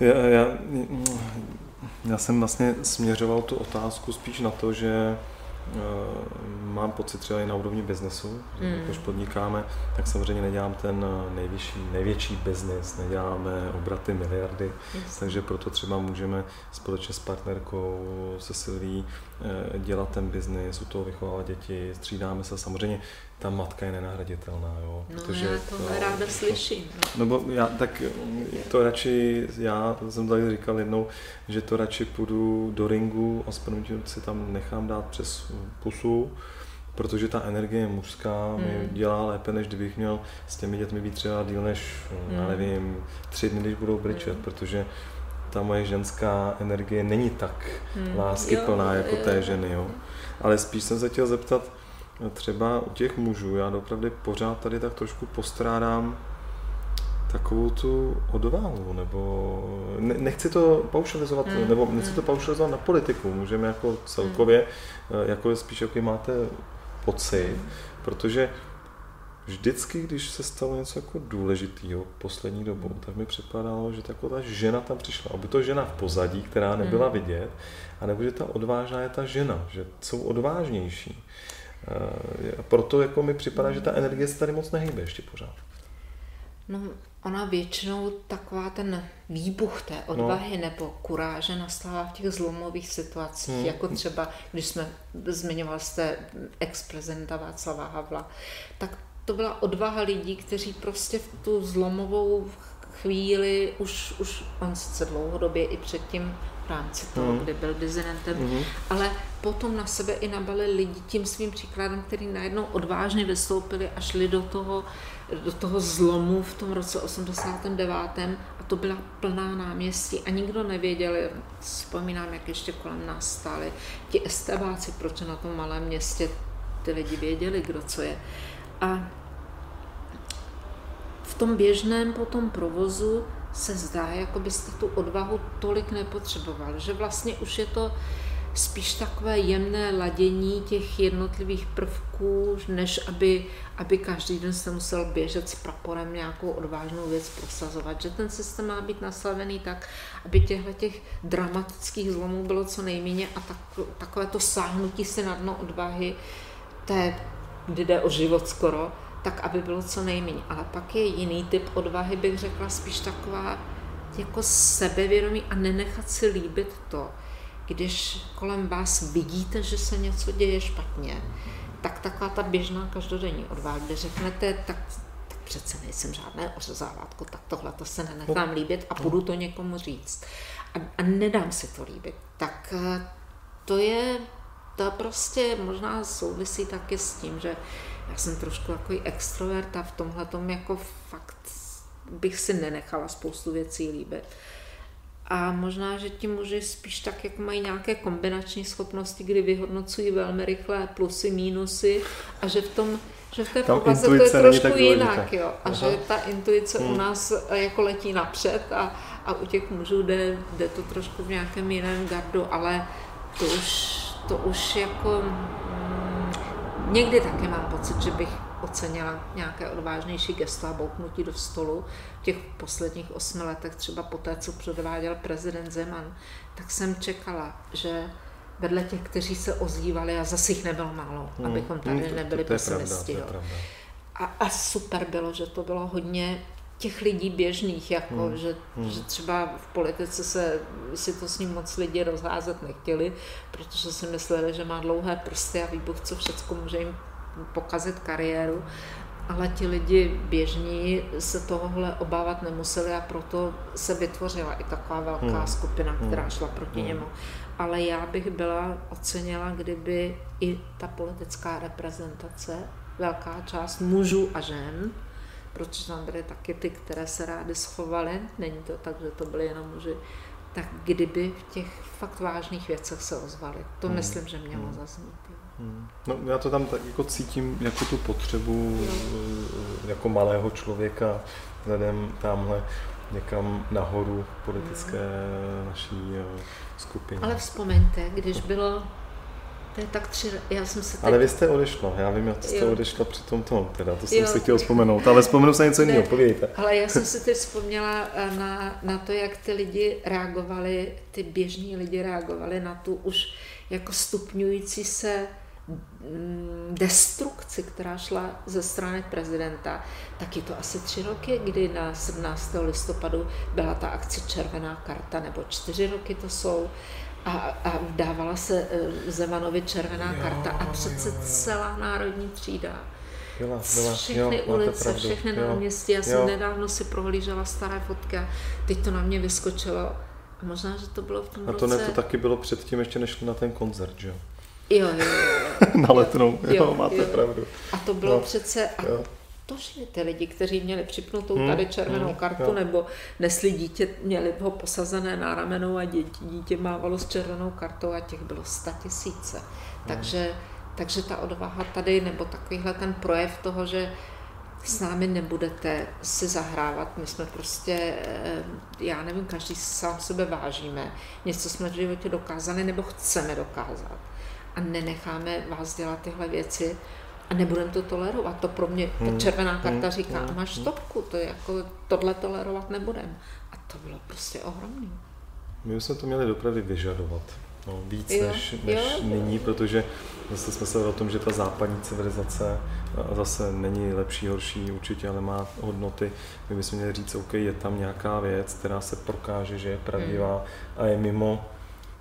Já, já, já jsem vlastně směřoval tu otázku spíš na to, že mám pocit třeba i na úrovni biznesu, mm. když podnikáme, tak samozřejmě nedělám ten eh, nejvyšší, největší biznis, neděláme obraty miliardy, yes. takže proto třeba můžeme společně s partnerkou, se Silví, eh, dělat ten biznis, u toho vychovávat děti, střídáme se. Samozřejmě ta matka je nenahraditelná, jo. No, protože já to, to ráda slyším. No. bo já tak to radši, já jsem tady říkal jednou, že to radši půjdu do ringu a s si tam nechám dát přes pusu, protože ta energie mužská hmm. mi dělá lépe, než kdybych měl s těmi dětmi být třeba díl než, hmm. já nevím, tři dny, když budou brečet, hmm. protože ta moje ženská energie není tak hmm. láskyplná jako té ženy, jo. Ale spíš jsem se chtěl zeptat, třeba u těch mužů, já opravdu pořád tady tak trošku postrádám takovou tu odvahu, nebo ne, nechci to paušalizovat, mm, nebo nechci mm. to paušalizovat na politiku, můžeme jako celkově, mm. jako spíš jaký máte pocit, mm. protože vždycky, když se stalo něco jako důležitého poslední dobou, tak mi připadalo, že taková ta žena tam přišla. Aby to žena v pozadí, která nebyla mm. vidět, anebo že ta odvážná je ta žena, že jsou odvážnější. Eh, proto jako mi připadá, že ta energie se tady moc nehýbe ještě pořád. No, ona většinou taková ten výbuch té no. odvahy no. nebo kuráže nastává v těch zlomových situacích, hmm. jako třeba, když jsme zmiňoval jste ex-prezidenta Václava Havla, tak to byla odvaha lidí, kteří prostě v tu zlomovou chvíli, už, už on sice dlouhodobě i předtím v rámci toho, mm. kdy byl dizidentem, mm. ale potom na sebe i nabali lidi tím svým příkladem, který najednou odvážně vystoupili a šli do toho, do toho zlomu v tom roce 89. a to byla plná náměstí a nikdo nevěděl, vzpomínám, jak ještě kolem nás stáli ti estebáci, proč na tom malém městě ty lidi věděli, kdo co je. A v tom běžném potom provozu se zdá, jako byste tu odvahu tolik nepotřeboval, že vlastně už je to spíš takové jemné ladění těch jednotlivých prvků, než aby, aby každý den se musel běžet s praporem nějakou odvážnou věc prosazovat. Že ten systém má být nastavený tak, aby těchto těch dramatických zlomů bylo co nejméně a tak, takové to sáhnutí se na dno odvahy, té, kdy jde o život skoro, tak aby bylo co nejméně. Ale pak je jiný typ odvahy, bych řekla, spíš taková jako sebevědomí a nenechat si líbit to, když kolem vás vidíte, že se něco děje špatně, tak taková ta běžná každodenní odvaha, kde řeknete, tak, tak přece nejsem žádné ořezávátko, tak tohle to se nenechám líbit a budu to někomu říct. A, a nedám si to líbit. Tak eh, to je, to prostě možná souvisí taky s tím, že já jsem trošku takový extrovert a v tomhle tom jako fakt bych si nenechala spoustu věcí líbit. A možná, že ti muži spíš tak, jak mají nějaké kombinační schopnosti, kdy vyhodnocují velmi rychle plusy, mínusy a že v tom že v té povaze to je trošku jinak, jo. A Aha. že ta intuice hmm. u nás eh, jako letí napřed a, a u těch mužů jde, jde to trošku v nějakém jiném gardu, ale to už, to už jako Někdy taky mám pocit, že bych ocenila nějaké odvážnější gesto a bouknutí do stolu. V těch posledních osmi letech, třeba po té, co předváděl prezident Zeman, tak jsem čekala, že vedle těch, kteří se ozývali, a zase jich nebylo málo, hmm. abychom tady hmm, nebyli to, to pesimisti. a, a super bylo, že to bylo hodně těch lidí běžných, jako, hmm. Že, hmm. že třeba v politice se si to s ním moc lidi rozházet nechtěli, protože si mysleli, že má dlouhé prsty a výbuch, co všechno může jim pokazit kariéru. Ale ti lidi běžní se tohohle obávat nemuseli a proto se vytvořila i taková velká hmm. skupina, hmm. která šla proti hmm. němu. Ale já bych byla ocenila, kdyby i ta politická reprezentace, velká část mužů a žen, protože tam byly taky ty, které se rády schovaly, není to tak, že to byly jenom muži, tak kdyby v těch fakt vážných věcech se ozvali. To hmm. myslím, že mělo hmm. zaznít. Hmm. No, já to tam tak jako cítím jako tu potřebu. Eh, jako malého člověka vzhledem tamhle někam nahoru politické hmm. naší eh, skupině. Ale vzpomeňte, když bylo to je tak tři, já jsem se teď... Ale vy jste odešla, já vím, jak jste jo. odešla při tom tom, teda to jsem jo. si chtěl vzpomenout, ale vzpomenu se něco jiného, povědějte. Ale já jsem si teď vzpomněla eh, na, na to, jak ty lidi reagovali, ty běžní lidi reagovali na tu už jako stupňující se mm, destrukci, která šla ze strany prezidenta, tak je to asi tři roky, kdy na 17. listopadu byla ta akce Červená karta, nebo čtyři roky to jsou, a, a dávala se eh, Zemanovi červená jo, karta a přece jo, jo. celá národní třída. Byla, byla, všechny jo, ulice, pravdu, všechny jo, náměstí. Já jsem jo. nedávno si prohlížela staré fotky a teď to na mě vyskočilo. A možná, že to bylo v tom A to roce... ne, to taky bylo předtím, ještě nešli na ten koncert, že jo? Jo, jo, jo. na letnou, jo, jo máte jo. pravdu. A to bylo no, přece... A jo to šli ty lidi, kteří měli připnutou hmm, tady červenou hmm, kartu, jo. nebo nesli dítě, měli ho posazené na ramenou a dítě, dítě mávalo s červenou kartou a těch bylo sta tisíce. Hmm. Takže, takže ta odvaha tady, nebo takovýhle ten projev toho, že s námi nebudete si zahrávat, my jsme prostě, eh, já nevím, každý sám sebe vážíme, něco jsme v životě dokázali nebo chceme dokázat a nenecháme vás dělat tyhle věci, a nebudeme to tolerovat. To pro mě, ta hmm. červená karta hmm. říká, hmm. máš stopku, to je jako, tohle tolerovat nebudem. A to bylo prostě ohromné. My jsme to měli dopravy vyžadovat. No, víc jo, než, než jo. nyní, protože zase jsme se o tom, že ta západní civilizace zase není lepší, horší určitě, ale má hodnoty. My bychom měli říct, OK, je tam nějaká věc, která se prokáže, že je pravdivá hmm. a je mimo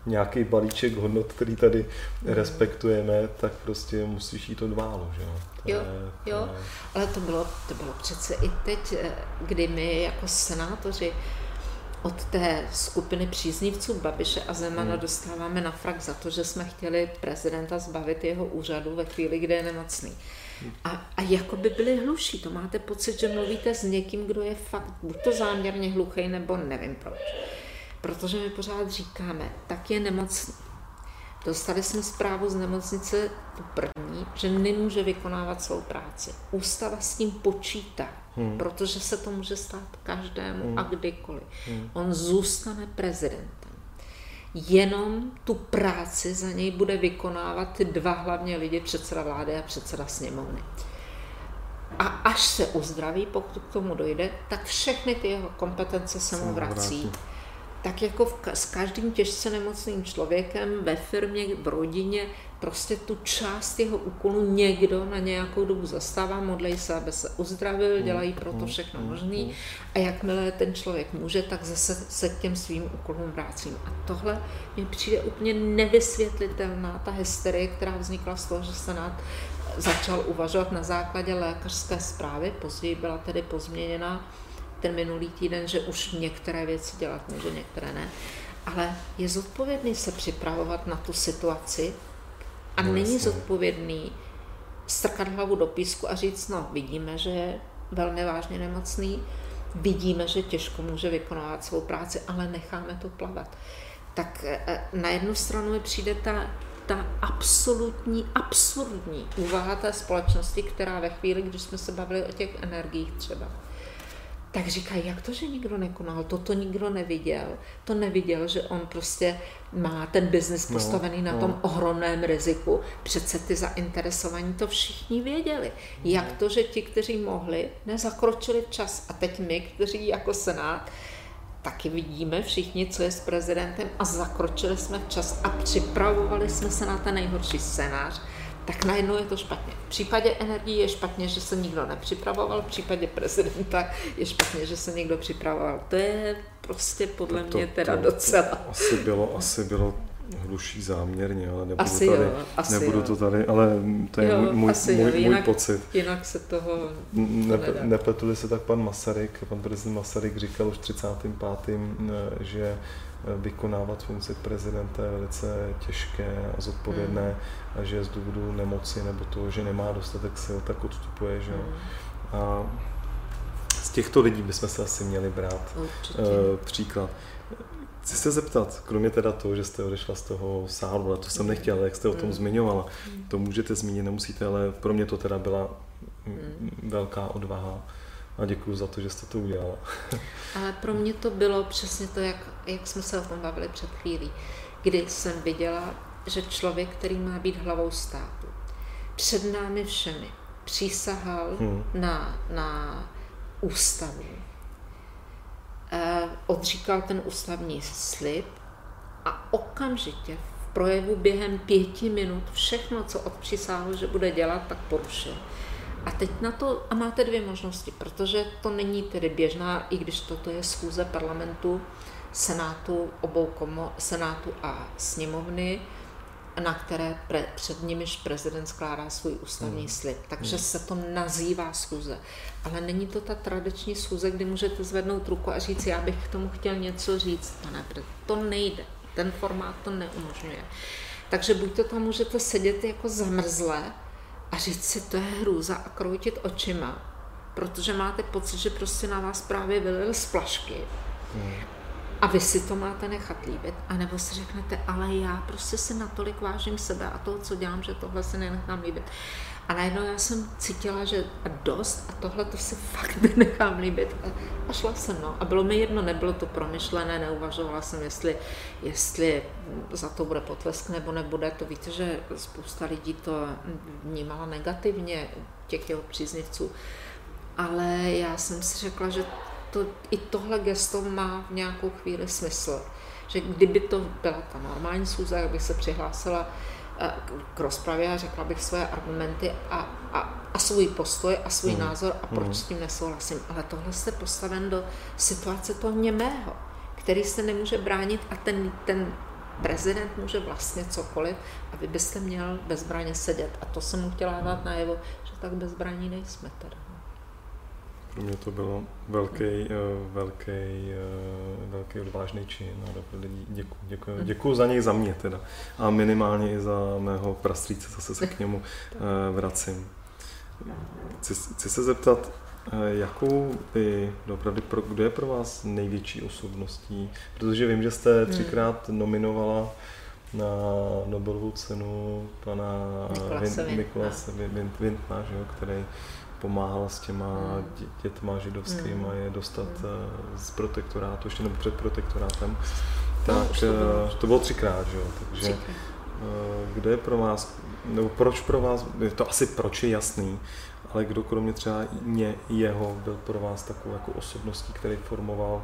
nějaký balíček hodnot, který tady respektujeme, tak prostě musíš jít od válu, že jo? To jo, je, to jo, je... ale to bylo, to bylo přece i teď, eh, kdy my jako senátoři od té skupiny příznivců Babiše a Zemana hmm. dostáváme na frak za to, že jsme chtěli prezidenta zbavit jeho úřadu ve chvíli, kdy je nemocný. A, a jako by byli hluší. To máte pocit, že mluvíte s někým, kdo je fakt buď to záměrně hluchý, nebo nevím proč protože my pořád říkáme, tak je nemocný. Dostali jsme zprávu z nemocnice tu první, že nemůže vykonávat svou práci. Ústava s tím počítá, hmm. protože se to může stát každému hmm. a kdykoliv. Hmm. On zůstane prezidentem. Jenom tu práci za něj bude vykonávat ty dva hlavně lidi, předseda vlády a předseda sněmovny. A až se uzdraví, pokud k tomu dojde, tak všechny ty jeho kompetence se mu vrací. vrátí tak jako v, s každým těžce nemocným člověkem ve firmě, v rodině, prostě tu část jeho úkolu někdo na nějakou dobu zastává, modlej se, aby se uzdravil, mm, dělají pro to mm, všechno mm, možný. a jakmile ten člověk může, tak zase se k těm svým úkolům vrátím. A tohle mi přijde úplně nevysvětlitelná ta hysterie, která vznikla z toho, že Senát začal uvažovat na základě lékařské zprávy, později byla tedy pozměněna ten minulý týden, že už některé věci dělat může, některé ne. Ale je zodpovědný se připravovat na tu situaci a no, není jasně. zodpovědný strkat hlavu do písku a říct, no vidíme, že je velmi vážně nemocný, vidíme, že těžko může vykonávat svou práci, ale necháme to plavat. Tak e, e, na jednu stranu mi přijde ta, ta absolutní, absurdní úvaha té společnosti, která ve chvíli, když jsme se bavili o těch energiích třeba, tak říkají, jak to, že nikdo nekonal, toto nikdo neviděl. To neviděl, že on prostě má ten biznis no, postavený no, na tom no. ohromném riziku. Přece ty zainteresovaní to všichni věděli. No. Jak to, že ti, kteří mohli, nezakročili čas. A teď my, kteří jako Senát, taky vidíme všichni, co je s prezidentem a zakročili jsme čas a připravovali jsme se na ten nejhorší scénář tak najednou je to špatně. V případě energii je špatně, že se nikdo nepřipravoval, v případě prezidenta je špatně, že se někdo připravoval. To je prostě podle to, mě teda to, docela. To asi bylo, asi bylo hluší záměrně, ale nebudu, asi tady, jo, asi nebudu jo. to tady, ale to je jo, můj, můj, asi můj, jo. Jinak, můj pocit. Jinak se toho ne, Nepletuli se tak pan Masaryk, pan prezident Masaryk říkal už 35. Eh, že vykonávat funkci prezidenta je velice těžké a zodpovědné hmm. a že z důvodu nemoci nebo toho, že nemá dostatek sil, tak odstupuje. Že? Hmm. A z těchto lidí bychom se asi měli brát Určitě. Uh, příklad. Chci se zeptat, kromě teda toho, že jste odešla z toho sálu, ale to jsem nechtěla, jak jste o tom mm. zmiňovala, mm. to můžete zmínit, nemusíte, ale pro mě to teda byla mm. velká odvaha a děkuji za to, že jste to udělala. ale pro mě to bylo přesně to, jak, jak jsme se o tom bavili před chvílí, kdy jsem viděla, že člověk, který má být hlavou státu, před námi všemi přísahal hmm. na, na ústavu, Eh, odříkal ten ústavní slib a okamžitě v projevu během pěti minut všechno, co odpřisáhl, že bude dělat, tak porušil. A teď na to, a máte dvě možnosti, protože to není tedy běžná, i když toto je schůze parlamentu, senátu, obou komo, senátu a sněmovny, na které pre, před nimiž prezident skládá svůj ústavní hmm. slib. Takže hmm. se to nazývá schůze. Ale není to ta tradiční schůze, kdy můžete zvednout ruku a říct, já bych k tomu chtěl něco říct, pane To nejde. Ten formát to neumožňuje. Takže buď to tam můžete sedět jako zamrzlé a říct si, to je hrůza a kroutit očima, protože máte pocit, že prostě na vás právě vylil z flašky. Hmm. A vy si to máte nechat líbit, anebo si řeknete, ale já prostě si natolik vážím sebe a toho, co dělám, že tohle si nenechám líbit. A najednou já jsem cítila, že dost a tohle to si fakt nenechám líbit. A, a šla jsem, no. A bylo mi jedno, nebylo to promyšlené, neuvažovala jsem, jestli, jestli za to bude potlesk nebo nebude. To víte, že spousta lidí to vnímala negativně, těch jeho příznivců. Ale já jsem si řekla, že to, i tohle gesto má v nějakou chvíli smysl. Že kdyby to byla ta normální schůze, jak bych se přihlásila k rozpravě a řekla bych své argumenty a, a, a svůj postoj a svůj mm. názor a proč mm. s tím nesouhlasím. Ale tohle jste postaven do situace toho němého, který se nemůže bránit a ten, ten prezident může vlastně cokoliv a vy byste měl bezbraně sedět. A to jsem mu chtěla dát najevo, že tak bezbraní nejsme teda. Pro mě to bylo velký, eh, velký, eh, velký odvážný čin a děkuji, děkuji, děkuji za něj za mě teda a minimálně i za mého prastrýce, zase se k němu eh, vracím. Chci, chci se zeptat, jakou by, opravdu, pro, kdo je pro vás největší osobností? Protože vím, že jste hmm. třikrát nominovala na Nobelovu cenu pana Nikolase Vintna, který pomáhal s těma hmm. dětma židovskými a je dostat hmm. Eh, z protektorátu, ještě nebo před protektorátem. No, tak to bylo. Eh, to bylo třikrát, že jo? Takže třikrát. Eh, kde je pro vás, nebo proč pro vás, je to asi proč je jasný, ale kdo kromě třeba mě, jeho, byl pro vás takovou jako osobností, který formoval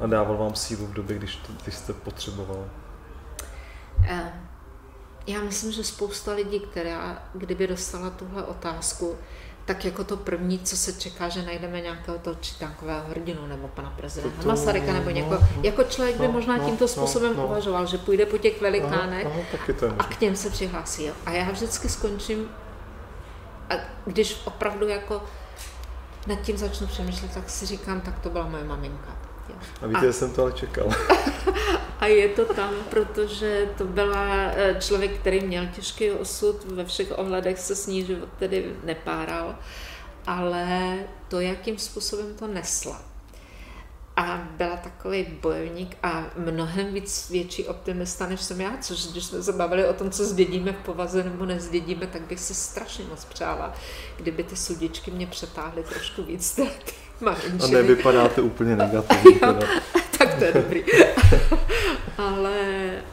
a hmm. dával vám sílu v době, když, to, když jste potřeboval? Já myslím, že spousta lidí, která kdyby dostala tuhle otázku, tak jako to první, co se čeká, že najdeme nějakého toho čitánkového hrdinu nebo pana prezidenta Masaryka nebo někoho. No, no, jako člověk by no, možná no, tímto no, způsobem no, uvažoval, že půjde po těch velikánech no, no, a k něm se přihlásí. A já vždycky skončím, a když opravdu jako nad tím začnu přemýšlet, tak si říkám, tak to byla moje maminka. A víte, a, jsem to ale čekal. a je to tam, protože to byla eh, člověk, který měl těžký osud, ve všech ohledech se s ní život tedy nepáral, ale to, jakým způsobem to nesla. A byla takový bojovník a mnohem víc větší optimista, než jsem já, což když jsme se bavili o tom, co zdědíme v povaze nebo nezdědíme, tak bych si strašně moc přála, kdyby ty sudičky mě přetáhly trošku víc ty a nevypadáte úplně negativně. Teda. tak to je dobrý. Ale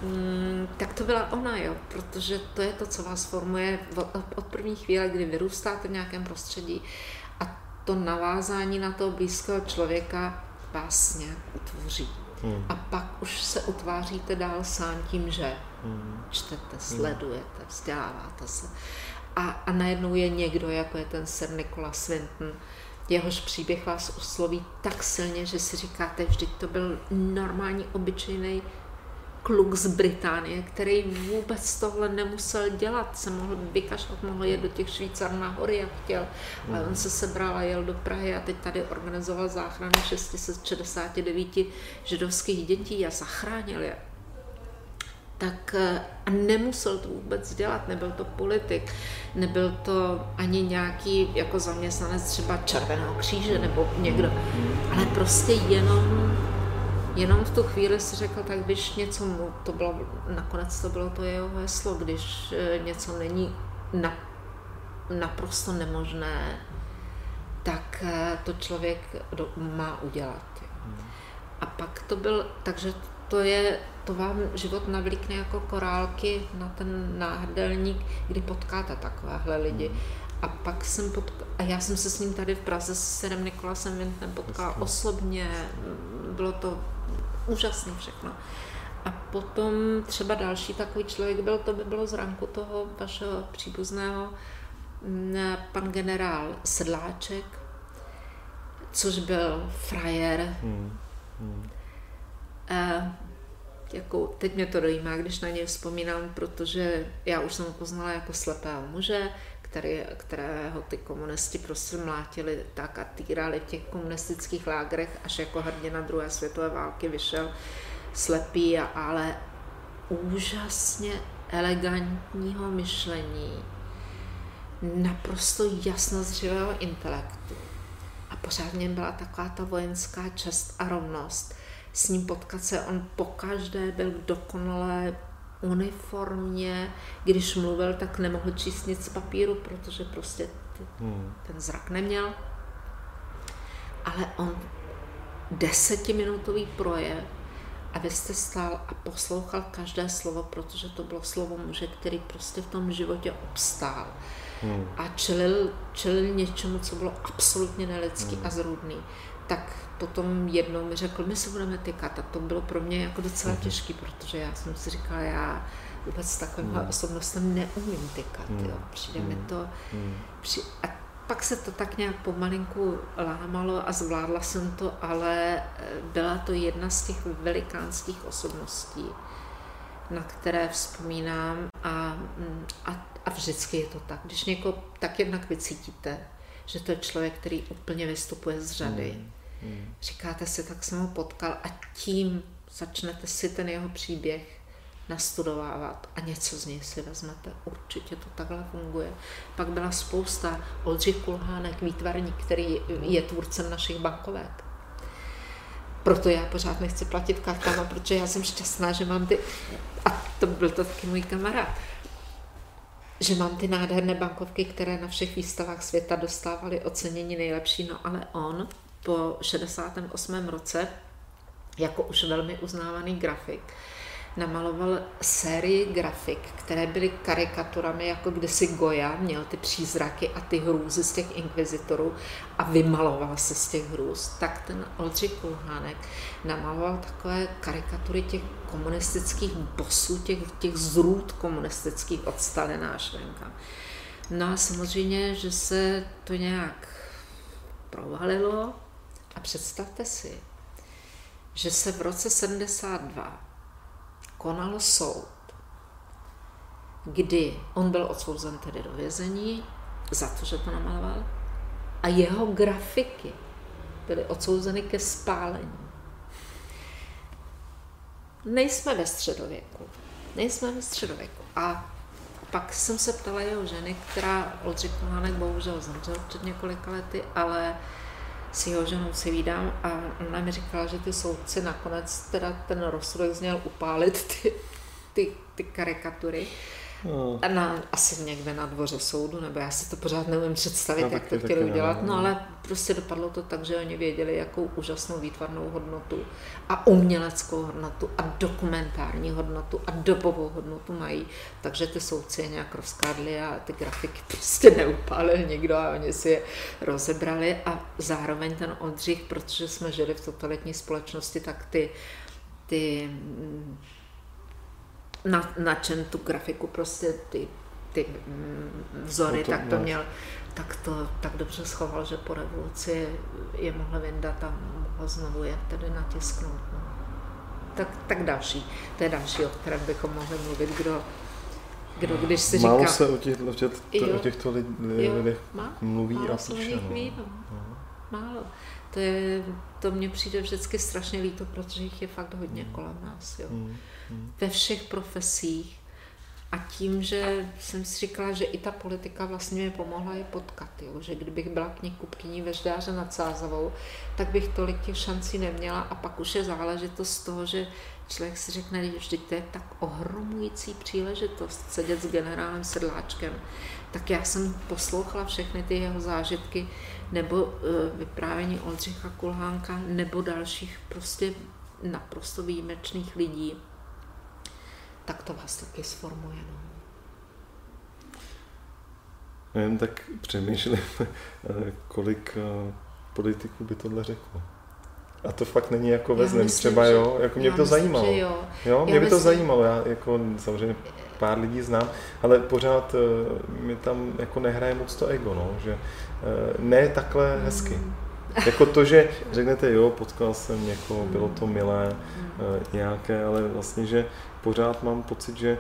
mm, tak to byla ona, jo, protože to je to, co vás formuje od, od první chvíle, kdy vyrůstáte v nějakém prostředí a to navázání na toho blízkého člověka vás nějak utvoří. Hmm. A pak už se utváříte dál sám tím, že hmm. čtete, sledujete, vzděláváte se. a, a najednou je někdo, jako je ten Sir Nicholas Swinton, jehož příběh vás osloví tak silně, že si říkáte, vždyť to byl normální, obyčejný kluk z Británie, který vůbec tohle nemusel dělat, se mohl vykašlat, mohl jet do těch Švýcar na hory, jak chtěl. Ale on se sebral a jel do Prahy a teď tady organizoval záchranu 669 židovských dětí a zachránil je tak eh, a nemusel to vůbec dělat, nebyl to politik, nebyl to ani nějaký jako zaměstnanec třeba Červeného kříže nebo někdo, ale prostě jenom, jenom v tu chvíli si řekl, tak když něco mu, to bylo, nakonec to bylo to jeho heslo, když eh, něco není na, naprosto nemožné, tak eh, to člověk má udělat. A pak to byl, takže to je, to vám život navlíkne jako korálky na ten náhrdelník, kdy potkáte takovéhle lidi. Hmm. A pak jsem potka- a já jsem se s ním tady v Praze s Serem Nikolasem Vintem potkala Jasně. osobně, bylo to úžasné všechno. A potom třeba další takový člověk byl, to by bylo z ranku toho vašeho příbuzného, mm, pan generál Sedláček, což byl frajer, hmm. Hmm. Uh, jako, teď mě to dojímá, když na něj vzpomínám, protože já už jsem ho poznala jako slepého muže, který, kterého ty komunisti prostě mlátili tak a týrali v těch komunistických lágrech, až jako hrdina druhé světové války vyšel slepý, a, ale úžasně elegantního myšlení, naprosto jasnozřivého intelektu. A pořád byla taková ta vojenská čest a rovnost, s ním potkat se. On pokaždé byl dokonale uniformně, když mluvil, tak nemohl číst nic z papíru, protože prostě ty, hmm. ten zrak neměl. Ale on desetiminutový projev a vy jste stál a poslouchal každé slovo, protože to bylo slovo muže, který prostě v tom životě obstál. Hmm. A čelil, čelil něčemu, co bylo absolutně nelidský hmm. a zrůdný. Tak potom jednou mi řekl, my se budeme tykat a to bylo pro mě jako docela mm. těžký, protože já jsem si říkala, já vůbec takovým mm. osobnostem neumím tykat, mm. jo. přijde mm. mi to, mm. při, a pak se to tak nějak pomalinku lámalo a zvládla jsem to, ale eh, byla to jedna z těch velikánských osobností, na které vzpomínám a, mm, a, a vždycky je to tak. Když někoho tak jednak vycítíte, že to je člověk, který úplně vystupuje z řady, mm Hmm. Říkáte si, tak jsem ho potkal a tím začnete si ten jeho příběh nastudovávat a něco z něj si vezmete. Určitě to takhle funguje. Pak byla spousta Oldřich Kulhánek, výtvarník, který je tvůrcem našich bankovek. Proto já pořád nechci platit kartama, protože já jsem šťastná, že mám ty, a to byl to taky můj kamarád, že mám ty nádherné bankovky, které na všech výstavách světa dostávaly ocenění nejlepší, no ale on po 68. roce jako už velmi uznávaný grafik namaloval sérii grafik, které byly karikaturami, jako kdysi Goya měl ty přízraky a ty hrůzy z těch inkvizitorů a vymaloval se z těch hrůz, tak ten Oldřich Kulhánek namaloval takové karikatury těch komunistických bosů, těch, těch zrůd komunistických od Stalina až No a samozřejmě, že se to nějak provalilo, a představte si, že se v roce 72 konal soud, kdy on byl odsouzen tedy do vězení za to, že to namaloval, a jeho grafiky byly odsouzeny ke spálení. Nejsme ve středověku. Nejsme ve středověku. A pak jsem se ptala jeho ženy, která Oldřich Kohánek bohužel zemřel před několika lety, ale s jeho ženou si vídám a ona mi říkala, že ty soudci nakonec teda ten rozsudek zněl upálit ty, ty, ty karikatury. No. Na, asi někde na dvoře soudu, nebo já si to pořád neumím představit, no, jak to chtěli udělat, no ale prostě dopadlo to tak, že oni věděli, jakou úžasnou výtvarnou hodnotu a uměleckou hodnotu a dokumentární hodnotu a dobovou hodnotu mají, takže ty soudci je nějak rozkádli a ty grafiky prostě neupálil nikdo a oni si je rozebrali. A zároveň ten Oldřich, protože jsme žili v totalitní společnosti, tak ty, ty na, na čem tu grafiku prostě ty, ty mm, vzory, to, tak to měl tak to tak dobře schoval, že po revoluci je mohl vyndat a mohl znovu je tedy natisknout. No. Tak, tak další, to je další, o kterém bychom mohli mluvit, kdo, kdo když si Málo říká... se o, těch, o, těch, jo, o těchto lidech mluví málo a píše. No. Ví, no. no. Málo. To, je, to mně přijde vždycky strašně líto, protože jich je fakt hodně mm. kolem nás. Jo. Mm. Mm. Ve všech profesích, a tím, že jsem si říkala, že i ta politika vlastně mi pomohla je potkat, jo? že kdybych byla knihkupkyní ve Ždáře nad Sázavou, tak bych tolik těch šancí neměla a pak už je záležitost toho, že člověk si řekne, že vždyť to je tak ohromující příležitost sedět s generálem Sedláčkem. Tak já jsem poslouchala všechny ty jeho zážitky, nebo uh, vyprávění Oldřicha Kulhánka, nebo dalších prostě naprosto výjimečných lidí tak to vás taky sformuje. No. Jen tak přemýšlím, kolik eh, politiků by tohle řeklo. A to fakt není jako ve třeba, že, jo, jako mě by to myslím, zajímalo. jo. jo, mě já by myslím, to zajímalo, já jako samozřejmě pár lidí znám, ale pořád uh, mi tam jako nehraje moc to ego, no, že uh, ne takhle mm. hezky. Jako to, že řeknete, jo, potkal jsem někoho, bylo to milé, uh, nějaké, ale vlastně, že pořád mám pocit, že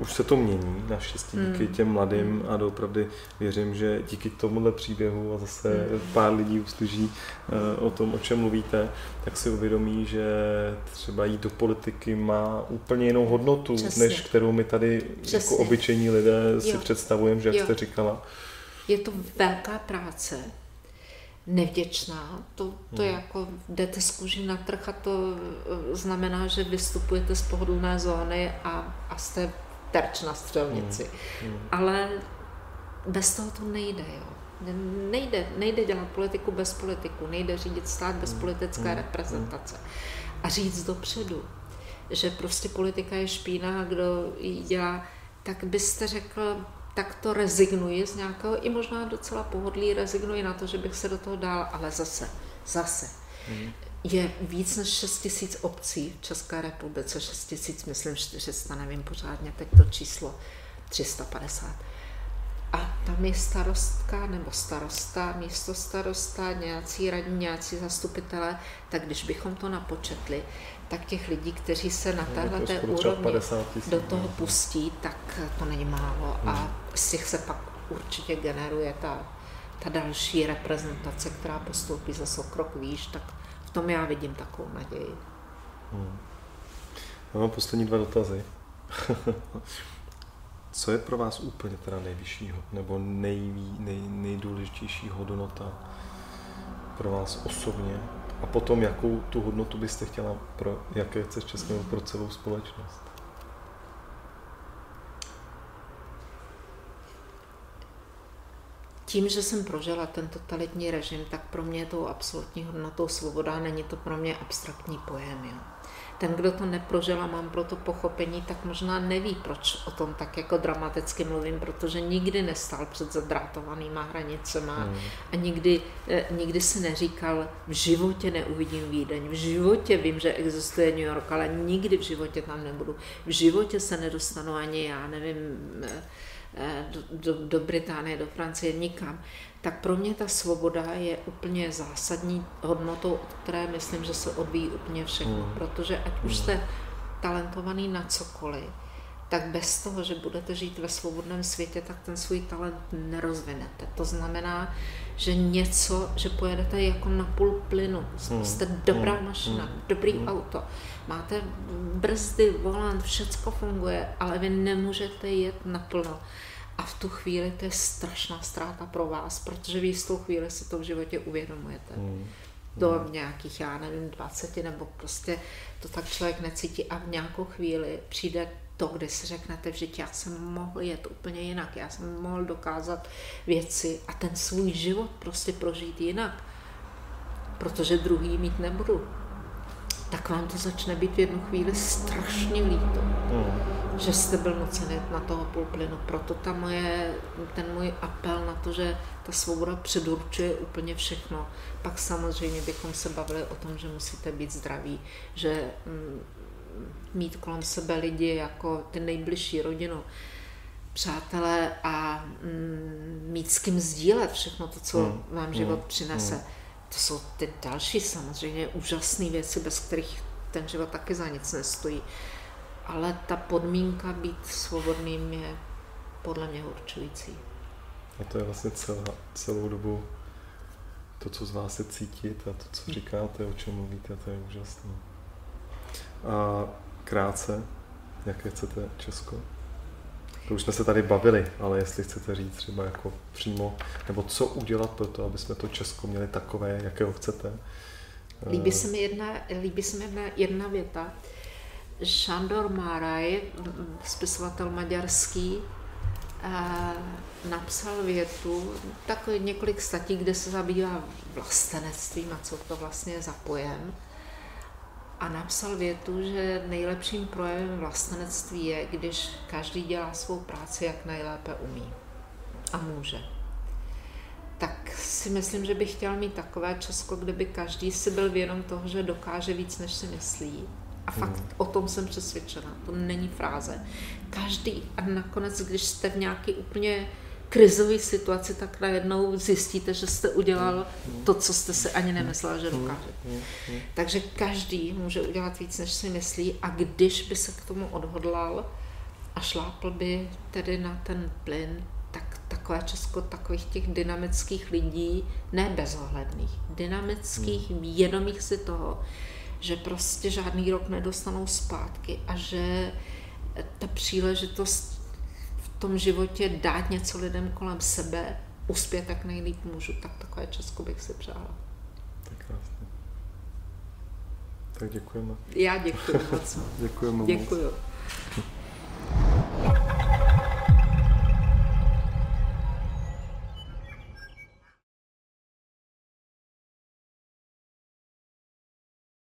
už se to mění, naštěstí díky hmm. těm mladým a doopravdy věřím, že díky tomuhle příběhu a zase hmm. pár lidí uslyší uh, o tom, o čem mluvíte, tak si uvědomí, že třeba jít do politiky má úplně jinou hodnotu, Přesně. než kterou my tady jako Přesně. jako obyčejní lidé jo. si představujeme, že jak jo. jste říkala. Je to velká práce, nevděčná. To, to hmm. jako jdete z kůži na trh a to eh, znamená, že vystupujete z pohodlné zóny a, a jste terč na střelnici. Hmm. Hmm. Ale bez toho to nejde, jo. Nejde, nejde dělat politiku bez politiku, nejde řídit stát bez hmm. politické hmm. reprezentace. A říct dopředu, že prostě politika je špína, kdo ji dělá, tak byste řekl, tak to rezignuji z nějakého, i možná docela pohodlí, rezignuji na to, že bych se do toho dál, ale zase, zase. Mm. Je víc než 6 tisíc obcí v České republice, 6 tisíc, myslím 400, nevím pořádně teď to číslo, 350. A tam je starostka nebo starosta, místo starosta, nějací radní, nějací zastupitelé, tak když bychom to napočetli, tak těch lidí, kteří se na téhle té úrovni do toho pustí, tak to není málo a hmm. z těch se pak určitě generuje ta, ta další reprezentace, která postoupí zase krok výš, tak tom já vidím takovou naději. Hmm. Já mám poslední dva dotazy. Co je pro vás úplně teda nejvyššího, nebo nejví, nej, nejdůležitější hodnota pro vás osobně a potom, jakou tu hodnotu byste chtěla pro jaké chce Českého pro celou společnost? Tím, že jsem prožila ten totalitní režim, tak pro mě je tou absolutní hodnotou svoboda, není to pro mě abstraktní pojem. Jo ten, kdo to neprožil a mám pro to pochopení, tak možná neví, proč o tom tak jako dramaticky mluvím, protože nikdy nestál před zadrátovanýma hranicema hmm. a nikdy, eh, nikdy si neříkal, v životě neuvidím Vídeň, v životě vím, že existuje New York, ale nikdy v životě tam nebudu. V životě se nedostanu ani já, nevím, eh, do, do, do Británie, do Francie, nikam tak pro mě ta svoboda je úplně zásadní hodnotou, od které myslím, že se odvíjí úplně všechno. Mm. Protože ať už hmm. jste talentovaný na cokoliv, tak bez toho, že budete žít ve svobodném světě, tak ten svůj talent nerozvinete. To znamená, že něco, že pojedete jako na půl plynu. Hmm. Jste dobrá mašina, dobrý auto, máte brzdy, volant, všecko funguje, ale vy nemůžete jet naplno. A v tu chvíli to je strašná ztráta pro vás, protože vy z tou chvíli si to v životě uvědomujete. Mm. Do hmm. nějakých, já nevím, 20 nebo prostě to tak člověk necítí a v nějakou chvíli přijde to, kdy si řeknete, že já jsem mohl jet úplně jinak, já jsem mohl dokázat věci a ten svůj život prostě prožít jinak, protože druhý mít nebudu tak vám to začne být v jednu chvíli strašně líto, mm. že jste byl nucený na toho půlplynu. Proto ta moje, ten můj apel na to, že ta svoboda předurčuje úplně všechno. Pak samozřejmě bychom se bavili o tom, že musíte být zdraví, že mm, mít kolem sebe lidi jako ty nejbližší rodinu, přátelé a mm, mít s kým sdílet všechno to, co hmm. vám život hmm. přinese. Hmm. To jsou ty další samozřejmě úžasné věci, bez kterých ten život taky za nic nestojí. Ale ta podmínka být svobodným je podle mě určující. A to je vlastně celá, celou dobu to, co z vás je cítit a to, co hm. říkáte, o čem mluvíte, to je úžasné. A krátce, jaké chcete Česko? To už jsme se tady bavili, ale jestli chcete říct třeba jako přímo, nebo co udělat pro to, aby jsme to Česko měli takové, jakého chcete. Líbí se mi jedna, líbí se mi jedna, jedna věta. Šandor Máraj, spisovatel maďarský, napsal větu, takový několik statí, kde se zabývá vlastenectvím a co to vlastně je za pojem. A napsal větu, že nejlepším projevem vlastenectví je, když každý dělá svou práci, jak nejlépe umí a může. Tak si myslím, že bych chtěl mít takové Česko, kde by každý si byl vědom toho, že dokáže víc, než si myslí a fakt hmm. o tom jsem přesvědčena. To není fráze. Každý a nakonec, když jste v nějaké úplně krizové situaci, tak najednou zjistíte, že jste udělal hmm. to, co jste si ani nemyslel, že hmm. dokážete. Hmm. Takže každý může udělat víc, než si myslí a když by se k tomu odhodlal a šlápl by tedy na ten plyn, tak takové Česko takových těch dynamických lidí, ne bezohledných, dynamických, vědomých si toho, že prostě žádný rok nedostanou zpátky a že ta příležitost tom životě dát něco lidem kolem sebe, uspět, tak nejlíp můžu. Tak takové Česko bych si přála. Tak krásně. Tak děkujeme. Já děkuji moc. děkujeme Děkuju. Moc.